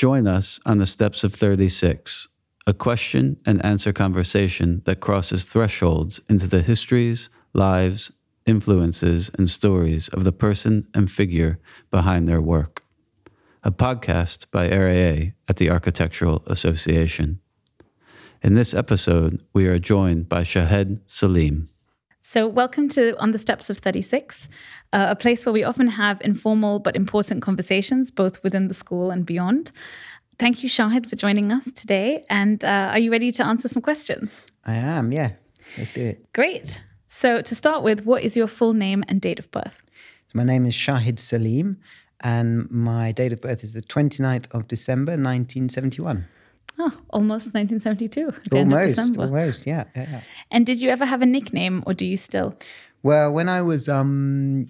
Join us on the steps of 36, a question and answer conversation that crosses thresholds into the histories, lives, influences, and stories of the person and figure behind their work. A podcast by AirAA at the Architectural Association. In this episode, we are joined by Shahed Saleem. So, welcome to On the Steps of 36, uh, a place where we often have informal but important conversations, both within the school and beyond. Thank you, Shahed, for joining us today. And uh, are you ready to answer some questions? I am, yeah. Let's do it. Great. So, to start with, what is your full name and date of birth? My name is Shahed Saleem, and my date of birth is the 29th of December, 1971. Oh, almost 1972. almost, almost, yeah, yeah, yeah. And did you ever have a nickname, or do you still? Well, when I was um,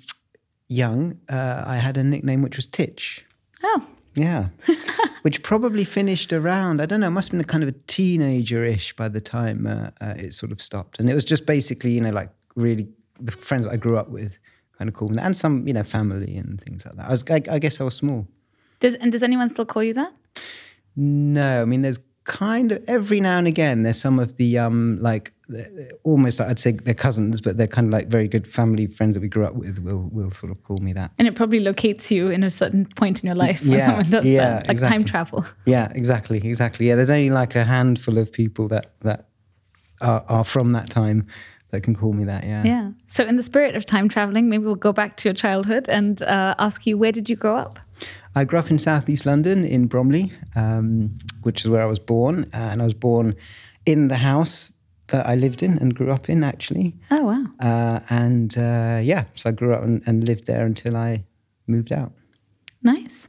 young, uh, I had a nickname which was Titch. Oh. Yeah. which probably finished around, I don't know, it must have been a kind of a teenager ish by the time uh, uh, it sort of stopped. And it was just basically, you know, like really the friends that I grew up with kind of called me, and some, you know, family and things like that. I, was, I, I guess I was small. Does, and does anyone still call you that? No, I mean, there's kind of every now and again there's some of the um like almost I'd say they're cousins, but they're kind of like very good family friends that we grew up with. Will will sort of call me that. And it probably locates you in a certain point in your life when yeah, someone does yeah, that, like exactly. time travel. Yeah, exactly, exactly. Yeah, there's only like a handful of people that that are, are from that time that can call me that. Yeah. Yeah. So in the spirit of time traveling, maybe we'll go back to your childhood and uh, ask you where did you grow up? I grew up in southeast London in Bromley, um, which is where I was born, and I was born in the house that I lived in and grew up in, actually. Oh wow! Uh, and uh, yeah, so I grew up and, and, lived there until I moved out. Nice.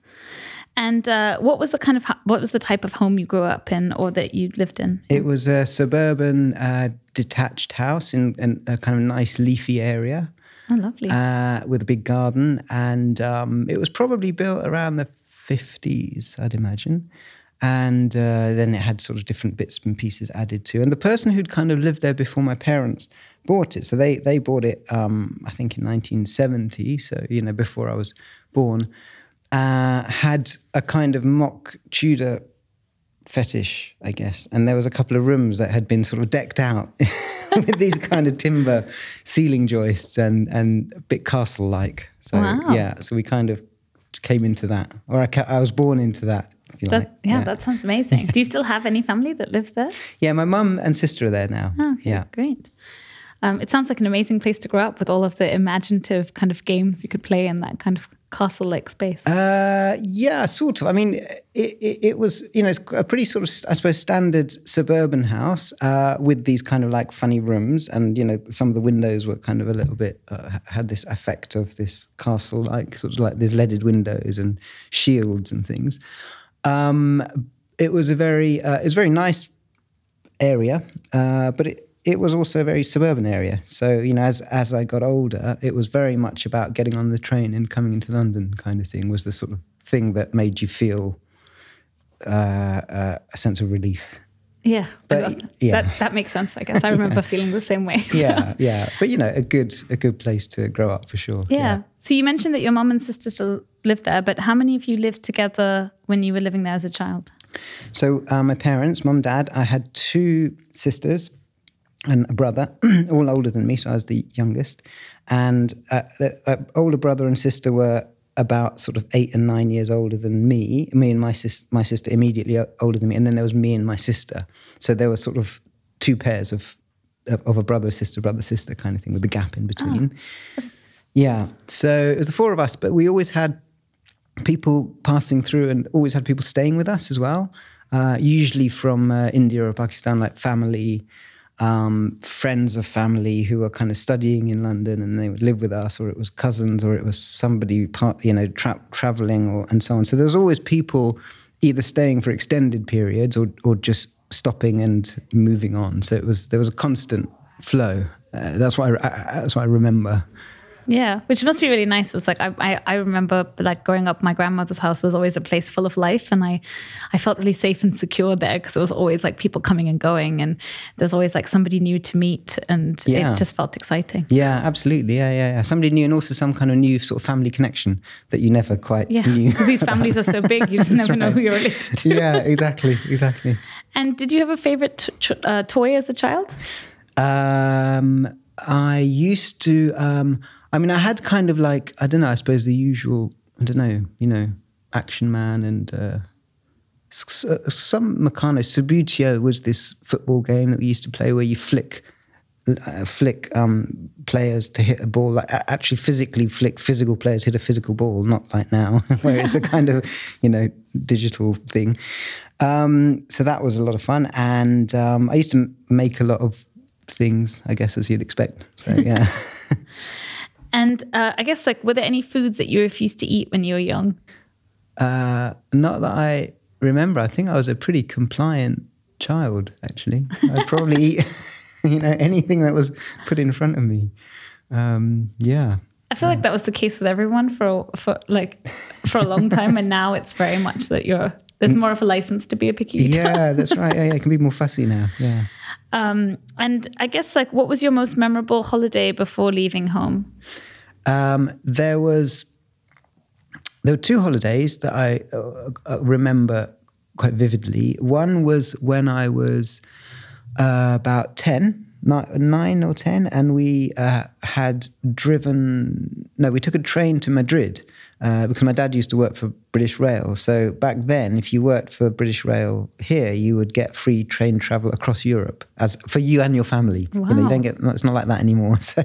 And uh, what was the kind of what was the type of home you grew up in, or that you lived in? It was a suburban uh, detached house in, in a kind of nice leafy area. Oh, lovely. Uh, with a big garden. And um, it was probably built around the 50s, I'd imagine. And uh, then it had sort of different bits and pieces added to. And the person who'd kind of lived there before my parents bought it, so they, they bought it, um, I think, in 1970, so, you know, before I was born, uh, had a kind of mock Tudor fetish, I guess. And there was a couple of rooms that had been sort of decked out with these kind of timber ceiling joists and and a bit castle like. So wow. yeah, so we kind of came into that, or I, I was born into that. That, like. yeah, yeah, that sounds amazing. Do you still have any family that lives there? Yeah, my mum and sister are there now. Oh, okay, yeah, great. Um, it sounds like an amazing place to grow up with all of the imaginative kind of games you could play and that kind of castle like space? Uh, yeah, sort of. I mean, it, it, it, was, you know, it's a pretty sort of, I suppose, standard suburban house uh, with these kind of like funny rooms. And, you know, some of the windows were kind of a little bit, uh, had this effect of this castle like, sort of like these leaded windows and shields and things. Um, it was a very, uh, it was a very nice area, uh, but it, it was also a very suburban area. So, you know, as as I got older, it was very much about getting on the train and coming into London kind of thing was the sort of thing that made you feel uh, uh, a sense of relief. Yeah, but, yeah. That, that makes sense. I guess I remember yeah. feeling the same way. So. Yeah, yeah, but you know, a good a good place to grow up for sure. Yeah. yeah. So you mentioned that your mom and sister still lived there, but how many of you lived together when you were living there as a child? So uh, my parents, mom, dad. I had two sisters and a brother, all older than me, so I was the youngest. And uh, the uh, older brother and sister were about sort of eight and nine years older than me. Me and my sis- my sister immediately older than me, and then there was me and my sister. So there were sort of two pairs of of a brother sister brother sister kind of thing with the gap in between. Oh. Yeah, so it was the four of us, but we always had people passing through, and always had people staying with us as well. Uh, usually from uh, India or Pakistan, like family um, friends of family who were kind of studying in London and they would live with us, or it was cousins, or it was somebody part, you know, tra- traveling, or and so on. So there's always people either staying for extended periods or or just stopping and moving on. So it was there was a constant flow. Uh, that's I, that's what I remember. Yeah, which must be really nice. It's like I, I, I, remember like growing up, my grandmother's house was always a place full of life, and I, I felt really safe and secure there because there was always like people coming and going, and there's always like somebody new to meet, and yeah. it just felt exciting. Yeah, absolutely. Yeah, yeah, yeah. Somebody new, and also some kind of new sort of family connection that you never quite yeah. knew. Because these families are so big, you just never right. know who you're related to. yeah, exactly, exactly. And did you have a favorite t- uh, toy as a child? Um, I used to. Um, I mean, I had kind of like I don't know. I suppose the usual. I don't know. You know, Action Man and uh, some Meccano. Subbuteo was this football game that we used to play where you flick. Uh, flick um, players to hit a ball, like actually physically flick physical players hit a physical ball, not like now, where it's a kind of you know digital thing. Um, so that was a lot of fun, and um, I used to make a lot of things, I guess, as you'd expect. So yeah. And uh, I guess, like, were there any foods that you refused to eat when you were young? Uh, not that I remember. I think I was a pretty compliant child, actually. I'd probably eat, you know, anything that was put in front of me. Um, yeah. I feel like that was the case with everyone for for like for a long time, and now it's very much that you're there's more of a license to be a picky eater. Yeah, that's right. Yeah, yeah, it can be more fussy now. Yeah. Um, and I guess like, what was your most memorable holiday before leaving home? Um, there was there were two holidays that I uh, uh remember quite vividly. One was when I was uh, about ten, nine or ten, and we uh, had driven. No, we took a train to Madrid uh, because my dad used to work for British Rail. So back then, if you worked for British Rail here, you would get free train travel across Europe as for you and your family. Wow. You know, you don't get it's not like that anymore. So,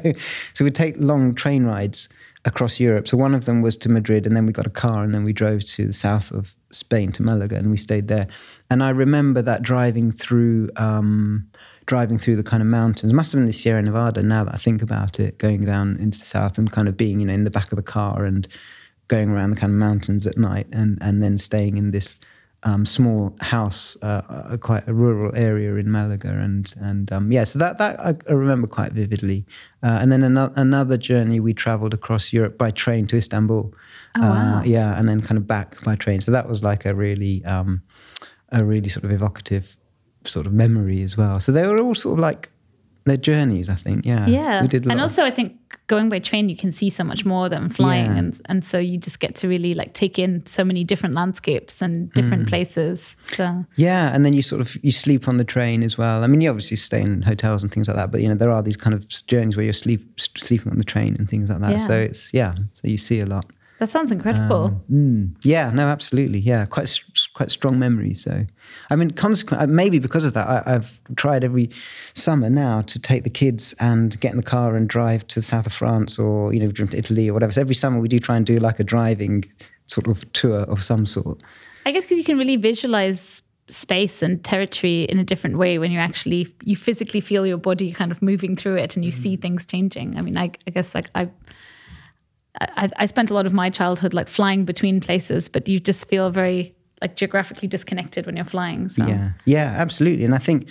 so we'd take long train rides across Europe. So one of them was to Madrid, and then we got a car, and then we drove to the south of Spain to Malaga, and we stayed there. And I remember that driving through. Um, driving through the kind of mountains. Must have been the Sierra Nevada. Now that I think about it, going down into the south and kind of being, you know, in the back of the car and going around the kind of mountains at night and, and then staying in this um, small house, uh, uh, quite a rural area in Malaga, and and um, yeah, so that that I, I remember quite vividly. Uh, and then another another journey, we travelled across Europe by train to Istanbul. Oh, wow. Uh, yeah, and then kind of back by train. So that was like a really um, a really sort of evocative sort of memory as well. So they were all sort of like their journeys, I think. Yeah. Yeah. We did and also, I think going by train, you can see so much more than flying. Yeah. And, and so you just get to really like take in so many different landscapes and different mm. places. So. Yeah. And then you sort of, you sleep on the train as well. I mean, you obviously stay in hotels and things like that, but you know, there are these kind of journeys where you're sleep, sleeping on the train and things like that. Yeah. So it's, yeah. So you see a lot. That sounds incredible. Um, mm, yeah, no, absolutely. Yeah, quite quite strong memory. So, I mean, consequent, uh, maybe because of that, I, have tried every summer now to take the kids and get in the car and drive to the south of France or you know to Italy or whatever. So every summer we do try and do like a driving sort of tour of some sort. I guess because you can really visualize space and territory in a different way when you actually you physically feel your body kind of moving through it and you mm. see things changing. I mean, I, I guess like I I, I spent a lot of my childhood like flying between places, but you just feel very like geographically disconnected when you're flying. So. Yeah, yeah, absolutely. And I think,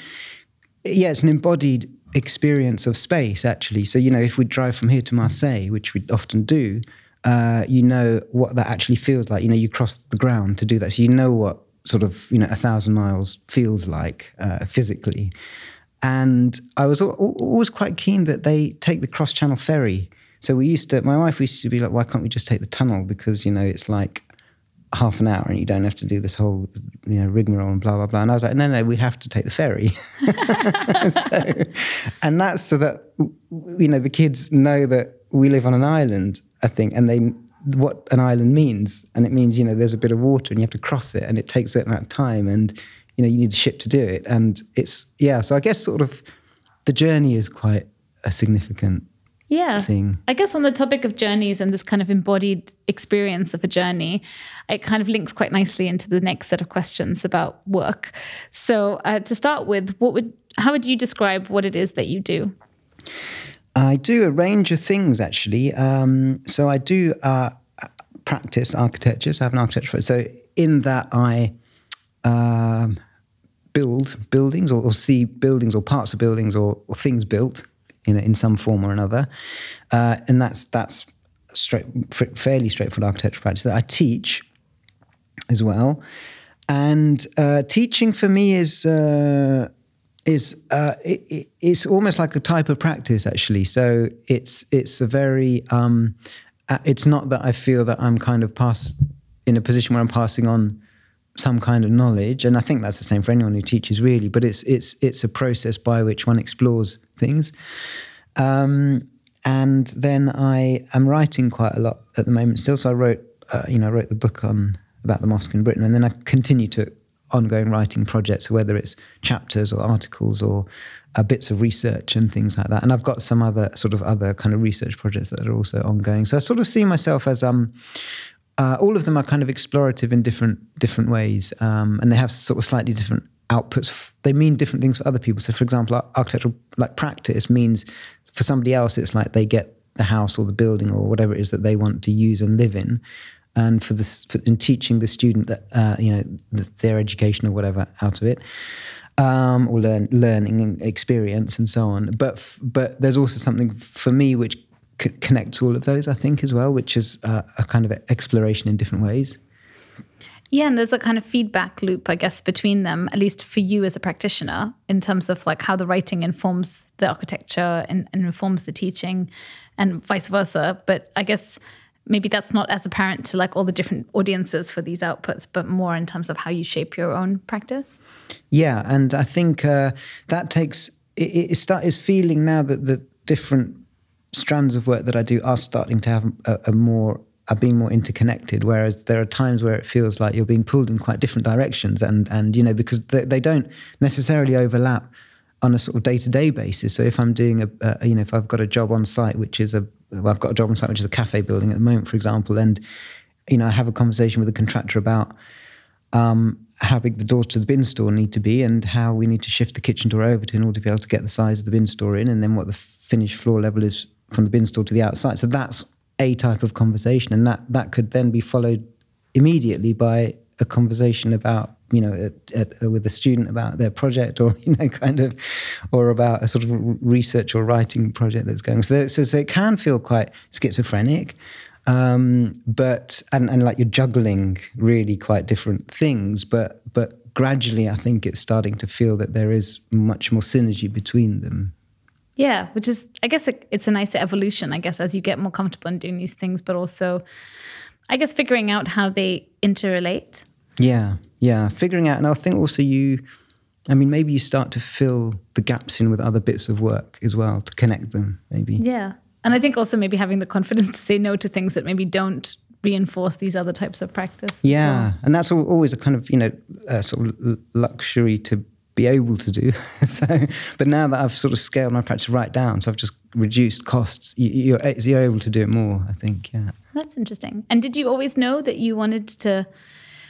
yeah, it's an embodied experience of space actually. So you know, if we drive from here to Marseille, which we often do, uh, you know what that actually feels like. You know, you cross the ground to do that, so you know what sort of you know a thousand miles feels like uh, physically. And I was always quite keen that they take the cross channel ferry so we used to, my wife used to be like, why can't we just take the tunnel? Because, you know, it's like half an hour and you don't have to do this whole, you know, rigmarole and blah, blah, blah. And I was like, no, no, we have to take the ferry. so, and that's so that, you know, the kids know that we live on an island, I think, and they, what an island means. And it means, you know, there's a bit of water and you have to cross it and it takes a certain amount of time and, you know, you need a ship to do it. And it's, yeah, so I guess sort of the journey is quite a significant yeah. thing. I guess on the topic of journeys and this kind of embodied experience of a journey, it kind of links quite nicely into the next set of questions about work. So uh, to start with, what would how would you describe what it is that you do? I do a range of things actually. Um, so I do uh, practice architecture. So I have an architecture. So in that I um, build buildings or, or, see buildings or parts of buildings or, or things built in in some form or another, uh, and that's that's straight fairly straightforward architectural practice that I teach as well, and uh, teaching for me is. Uh, is uh, it, it's almost like a type of practice actually. So it's it's a very um, uh, it's not that I feel that I'm kind of pass in a position where I'm passing on some kind of knowledge, and I think that's the same for anyone who teaches really. But it's it's it's a process by which one explores things. Um, and then I am writing quite a lot at the moment still. So I wrote, uh, you know, I wrote the book on about the mosque in Britain, and then I continue to ongoing writing projects, whether it's chapters or articles or uh, bits of research and things like that. And I've got some other sort of other kind of research projects that are also ongoing. So I sort of see myself as um, uh, all of them are kind of explorative in different different ways, um, and they have sort of slightly different outputs. They mean different things for other people. So, for example, architectural like practice means for somebody else, it's like they get the house or the building or whatever it is that they want to use and live in and for this for, in teaching the student that uh, you know the, their education or whatever out of it um, or learn learning experience and so on but but there's also something for me which c- connects all of those I think as well which is uh, a kind of exploration in different ways yeah, and there's a kind of feedback loop, I guess, between them, at least for you as a practitioner, in terms of like how the writing informs the architecture and, and informs the teaching and vice versa. But I guess maybe that's not as apparent to like all the different audiences for these outputs, but more in terms of how you shape your own practice. Yeah, and I think uh, that takes it, it start is feeling now that the different strands of work that I do are starting to have a, a more are being more interconnected whereas there are times where it feels like you're being pulled in quite different directions and and you know because they, they don't necessarily overlap on a sort of day-to-day basis so if i'm doing a, a, you know if i've got a job on site which is a well, I've got a job on site which is a cafe building at the moment, for example, and you know I have a conversation with the contractor about um, how big the doors to the bin store need to be and how we need to shift the kitchen door over to in order to be able to get the size of the bin store in, and then what the finished floor level is from the bin store to the outside. So that's a type of conversation, and that that could then be followed immediately by a conversation about you know at, at, uh, with a student about their project or you know kind of or about a sort of research or writing project that's going. So, so, so it can feel quite schizophrenic um, but and, and like you're juggling really quite different things but but gradually i think it's starting to feel that there is much more synergy between them yeah which is i guess it's a nice evolution i guess as you get more comfortable in doing these things but also i guess figuring out how they interrelate yeah, yeah. Figuring out, and I think also you, I mean, maybe you start to fill the gaps in with other bits of work as well to connect them, maybe. Yeah. And I think also maybe having the confidence to say no to things that maybe don't reinforce these other types of practice. Yeah. Well. And that's always a kind of, you know, sort of luxury to be able to do. so, but now that I've sort of scaled my practice right down, so I've just reduced costs, you're, you're able to do it more, I think. Yeah. That's interesting. And did you always know that you wanted to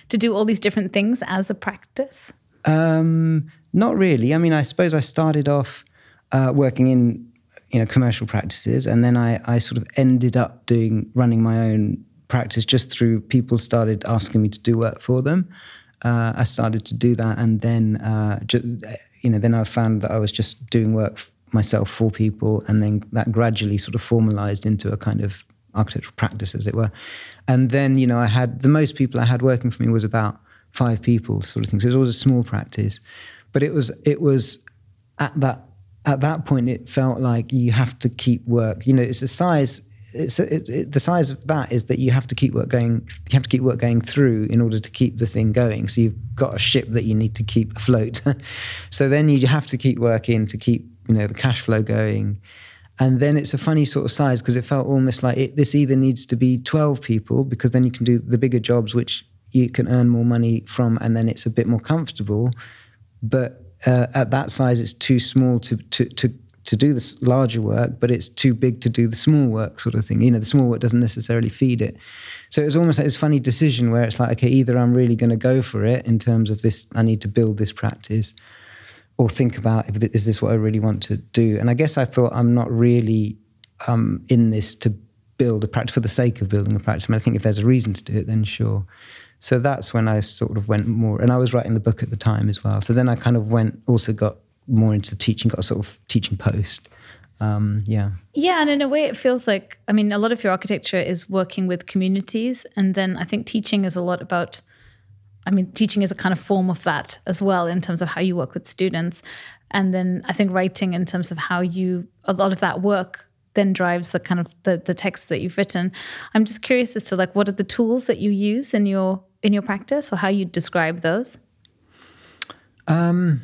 to do all these different things as a practice? Um, not really. I mean, I suppose I started off uh, working in you know commercial practices, and then I, I sort of ended up doing running my own practice just through people started asking me to do work for them. Uh, I started to do that, and then uh, you know then I found that I was just doing work myself for people, and then that gradually sort of formalized into a kind of architectural practice, as it were. And then, you know, I had the most people I had working for me was about five people, sort of thing. So it was always a small practice, but it was it was at that at that point it felt like you have to keep work. You know, it's the size. It's it, it, the size of that is that you have to keep work going. You have to keep work going through in order to keep the thing going. So you've got a ship that you need to keep afloat. so then you have to keep working to keep you know the cash flow going and then it's a funny sort of size because it felt almost like it, this either needs to be 12 people because then you can do the bigger jobs which you can earn more money from and then it's a bit more comfortable but uh, at that size it's too small to, to, to, to do this larger work but it's too big to do the small work sort of thing you know the small work doesn't necessarily feed it so it was almost like this funny decision where it's like okay either i'm really going to go for it in terms of this i need to build this practice or think about if is this what I really want to do? And I guess I thought I'm not really um, in this to build a practice for the sake of building a practice. I, mean, I think if there's a reason to do it, then sure. So that's when I sort of went more, and I was writing the book at the time as well. So then I kind of went, also got more into the teaching, got a sort of teaching post. Um, yeah. Yeah, and in a way, it feels like I mean, a lot of your architecture is working with communities, and then I think teaching is a lot about. I mean, teaching is a kind of form of that as well in terms of how you work with students, and then I think writing in terms of how you a lot of that work then drives the kind of the, the text that you've written. I'm just curious as to like what are the tools that you use in your in your practice or how you describe those. Um,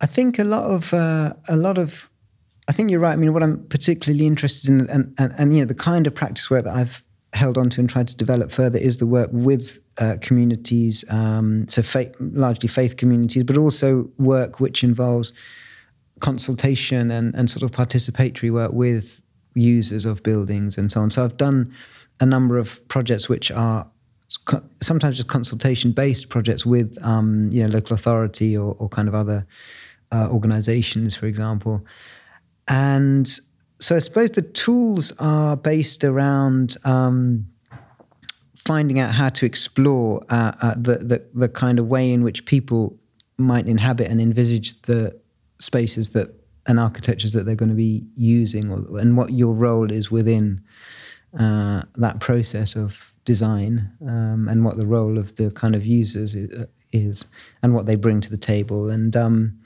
I think a lot of uh, a lot of I think you're right. I mean, what I'm particularly interested in, and, and, and you know, the kind of practice work that I've held on to and tried to develop further is the work with uh, communities, um, so faith, largely faith communities, but also work which involves consultation and, and sort of participatory work with users of buildings and so on. So I've done a number of projects which are sometimes just consultation based projects with um, you know local authority or, or kind of other uh, organizations, for example. And so I suppose the tools are based around um, finding out how to explore uh, uh, the, the, the kind of way in which people might inhabit and envisage the spaces that and architectures that they're going to be using, or, and what your role is within uh, that process of design, um, and what the role of the kind of users is, uh, is and what they bring to the table. And um,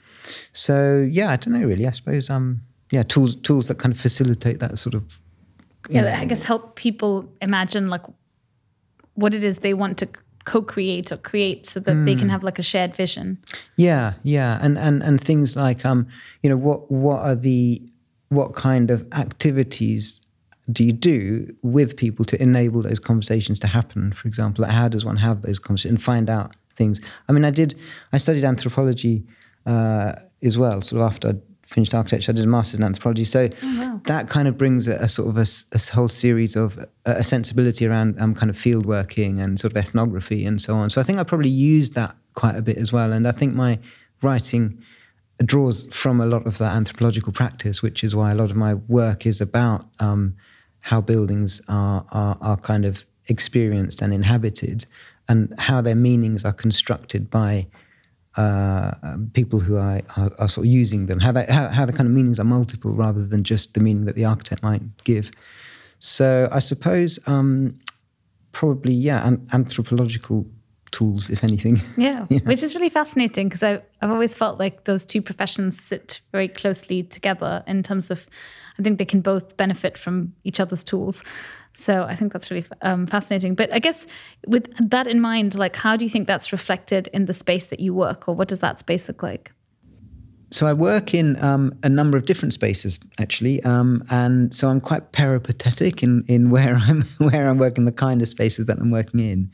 so, yeah, I don't know really. I suppose, um, yeah, tools tools that kind of facilitate that sort of. Yeah, know, I guess help people imagine like what it is they want to co-create or create so that mm. they can hmm. have like a shared vision yeah yeah and and and things like um you know what what are the what kind of activities do you do with people to enable those conversations to happen for example like how does one have those conversations and find out things i mean i did i studied anthropology uh, as well sort of after i finished architecture. I did a master's in anthropology. So oh, wow. that kind of brings a, a sort of a, a, whole series of a, a sensibility around um, kind of field working and sort of ethnography and so on. So I think I probably used that quite a bit as well. And I think my writing draws from a lot of that anthropological practice, which is why a lot of my work is about um, how buildings are, are, are kind of experienced and inhabited and how their meanings are constructed by uh, people who are, are, are, sort of using them, how, they, how, how the kind of meanings are multiple rather than just the meaning that the architect might give. So I suppose um, probably, yeah, an- anthropological tools, if anything. Yeah, yeah. which is really fascinating because I've, I've always felt like those two professions sit very closely together in terms of, I think they can both benefit from each other's tools. So I think that's really um, fascinating. But I guess with that in mind, like, how do you think that's reflected in the space that you work, or what does that space look like? So I work in um, a number of different spaces actually, um, and so I'm quite peripatetic in in where I'm where I'm working, the kind of spaces that I'm working in.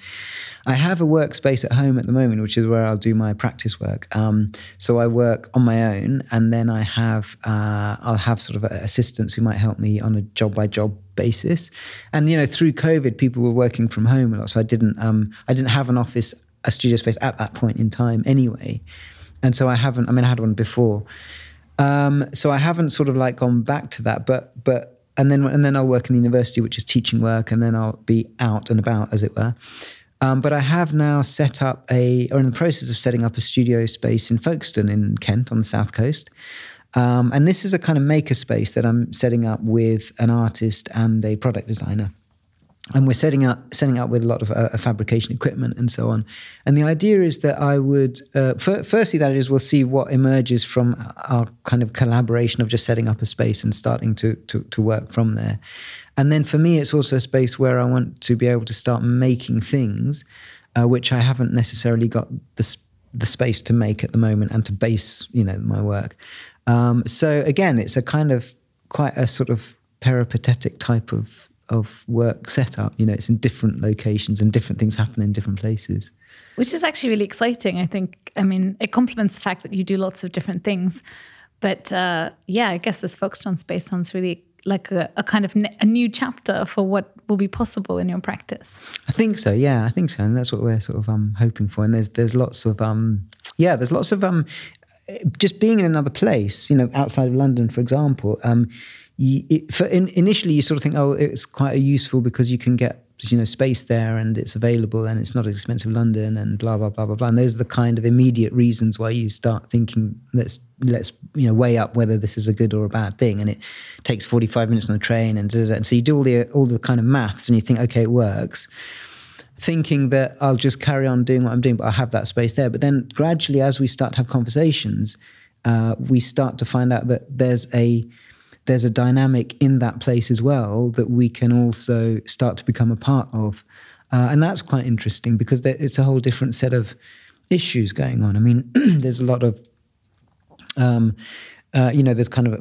I have a workspace at home at the moment, which is where I'll do my practice work. Um, so I work on my own, and then I have uh, I'll have sort of assistants who might help me on a job by job basis. And you know, through COVID, people were working from home a lot, so I didn't um, I didn't have an office, a studio space at that point in time anyway and so I haven't. I mean, I had one before, um, so I haven't sort of like gone back to that. But but and then and then I'll work in the university, which is teaching work, and then I'll be out and about, as it were. Um, but I have now set up a, or in the process of setting up a studio space in Folkestone in Kent on the south coast. Um, and this is a kind of maker space that I'm setting up with an artist and a product designer and we're setting up setting up with a lot of uh, fabrication equipment and so on. And the idea is that I would uh, f- firstly that is we'll see what emerges from our kind of collaboration of just setting up a space and starting to to, to work from there. And then for me, it's also a space where I want to be able to start making things, uh, which I haven't necessarily got the the space to make at the moment and to base you know my work. Um, so again, it's a kind of quite a sort of peripatetic type of of work setup. You know, it's in different locations and different things happen in different places. Which is actually really exciting. I think. I mean, it complements the fact that you do lots of different things. But uh, yeah, I guess this Folkestone space sounds really like a, a kind of ne- a new chapter for what will be possible in your practice. I think so. Yeah, I think so, and that's what we're sort of um, hoping for. And there's there's lots of um, yeah, there's lots of um, just being in another place. You know, outside of London, for example. Um, you, it, for in, initially you sort of think, oh, it's quite useful because you can get you know space there and it's available and it's not as expensive London and blah blah blah blah blah. And those are the kind of immediate reasons why you start thinking let's let's you know weigh up whether this is a good or a bad thing. And it takes 45 minutes on the train and, and so you do all the all the kind of maths and you think okay it works. Thinking that I'll just carry on doing what I'm doing but I have that space there. But then gradually as we start to have conversations uh, we start to find out that there's a there's a dynamic in that place as well that we can also start to become a part of uh, and that's quite interesting because there, it's a whole different set of issues going on I mean there's a lot of um, uh, you know, there's kind of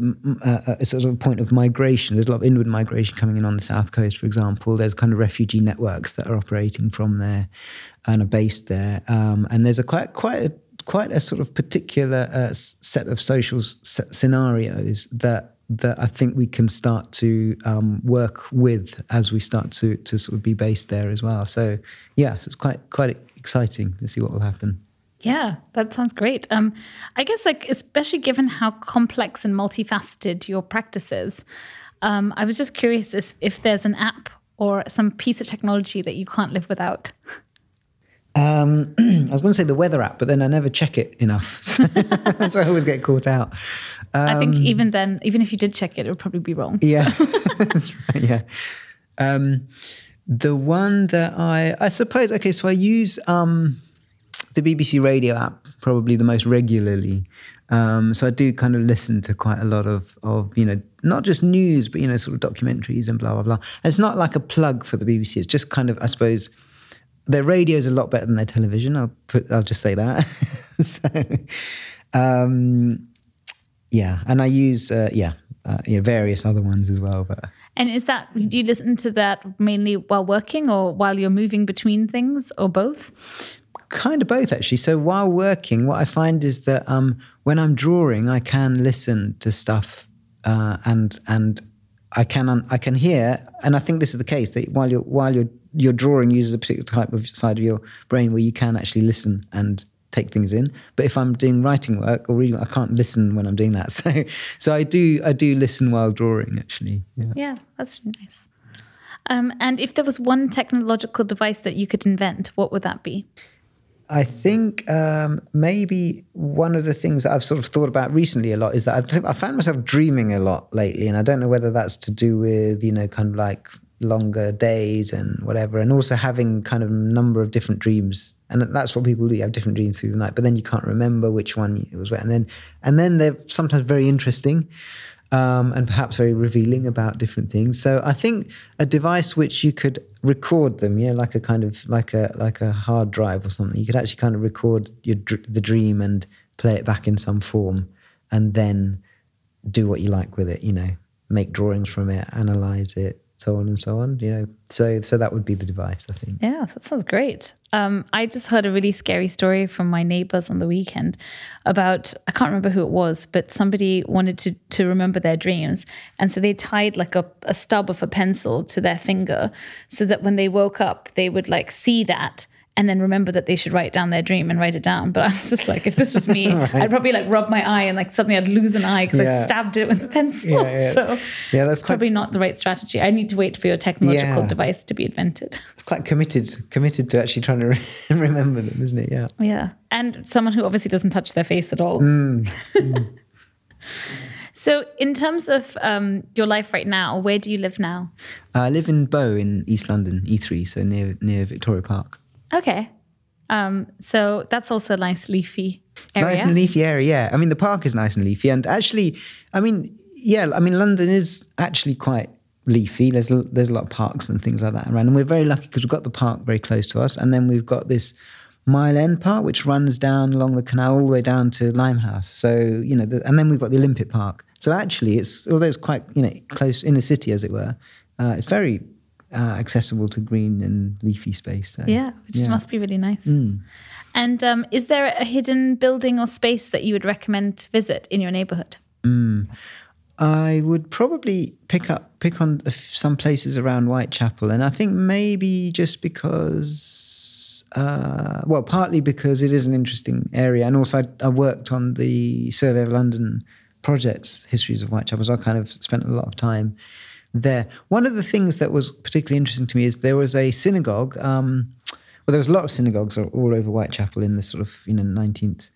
a, a, sort of point of migration. There's a lot of inward migration coming in on the south coast, for example. There's kind of refugee networks that are operating from there and are based there. Um, and there's a quite quite a, quite a sort of particular uh, set of social s- scenarios that that I think we can start to um, work with as we start to to sort of be based there as well. So yeah, so it's quite quite exciting to see what will happen. Yeah, that sounds great. Um, I guess, like, especially given how complex and multifaceted your practice is, um, I was just curious if, if there's an app or some piece of technology that you can't live without. Um, I was going to say the weather app, but then I never check it enough. That's why I always get caught out. Um, I think even then, even if you did check it, it would probably be wrong. Yeah, that's right. Yeah. Um, the one that I, I suppose, okay, so I use um, the BBC Radio app probably the most regularly. Um, so I do kind of listen to quite a lot of, of, you know, not just news, but, you know, sort of documentaries and blah, blah, blah. And it's not like a plug for the BBC. It's just kind of, I suppose, their radio is a lot better than their television. I'll put, I'll just say that. so, um, yeah. And I use, uh, yeah, uh, know, various other ones as well, but. And is that, do you listen to that mainly while working or while you're moving between things or both? kind of both actually. So while working, what I find is that um, when I'm drawing, I can listen to stuff uh, and and I can un- I can hear, and I think this is the case that while you're while you're your drawing uses a particular type of side of your brain where you can actually listen and take things in. But if I'm doing writing work or reading, I can't listen when I'm doing that. So so I do I do listen while drawing actually. Yeah, yeah that's nice. Um, and if there was one technological device that you could invent, what would that be? I think um, maybe one of the things that I've sort of thought about recently a lot is that I've, I found myself dreaming a lot lately, and I don't know whether that's to do with you know kind of like longer days and whatever, and also having kind of number of different dreams, and that's what people do. You have different dreams through the night, but then you can't remember which one it was and then and then they're sometimes very interesting um, and perhaps very revealing about different things. So I think a device which you could record them, you know, like a kind of like a like a hard drive or something. You could actually kind of record your the dream and play it back in some form, and then do what you like with it. You know, make drawings from it, analyze it, so on and so on. You know, so so that would be the device, I think. Yeah, that sounds great. Um, I just heard a really scary story from my neighbors on the weekend about I can't remember who it was, but somebody wanted to to remember their dreams, and so they tied like a, a stub of a pencil to their finger, so that when they woke up, they would like see that and then remember that they should write down their dream and write it down. But I was just like, if this was me, right. I'd probably like rub my eye and like suddenly I'd lose an eye because yeah. I stabbed it with a pencil. Yeah, yeah. So yeah, that's quite... probably not the right strategy. I need to wait for your technological device to be invented. It's quite committed, committed to actually trying to re- remember them, isn't it? Yeah. Yeah, and someone who obviously doesn't touch their face at all. Mm. Mm. So, in terms of um, your life right now, where do you live now? I live in Bow in East London, E3, so near near Victoria Park. Okay. Um, so that's also a nice leafy area. Nice and leafy area, yeah. I mean, the park is nice and leafy. And actually, I mean, yeah, I mean, London is actually quite leafy. There's a, there's a lot of parks and things like that around. And we're very lucky because we've got the park very close to us. And then we've got this Mile End Park, which runs down along the canal all the way down to Limehouse. So, you know, the, and then we've got the Olympic Park. So actually, it's although it's quite, you know, close in the city, as it were, uh, it's very uh, accessible to green and leafy space. So, yeah, which yeah. must be really nice. Mm. And um, is there a hidden building or space that you would recommend to visit in your neighborhood? Mm. I would probably pick up pick on some places around Whitechapel, and I think maybe just because, uh, well, partly because it is an interesting area, and also I, I worked on the Survey of London projects, histories of Whitechapel, so I kind of spent a lot of time there. One of the things that was particularly interesting to me is there was a synagogue. Um, well, there was a lot of synagogues all over Whitechapel in the sort of you know 19th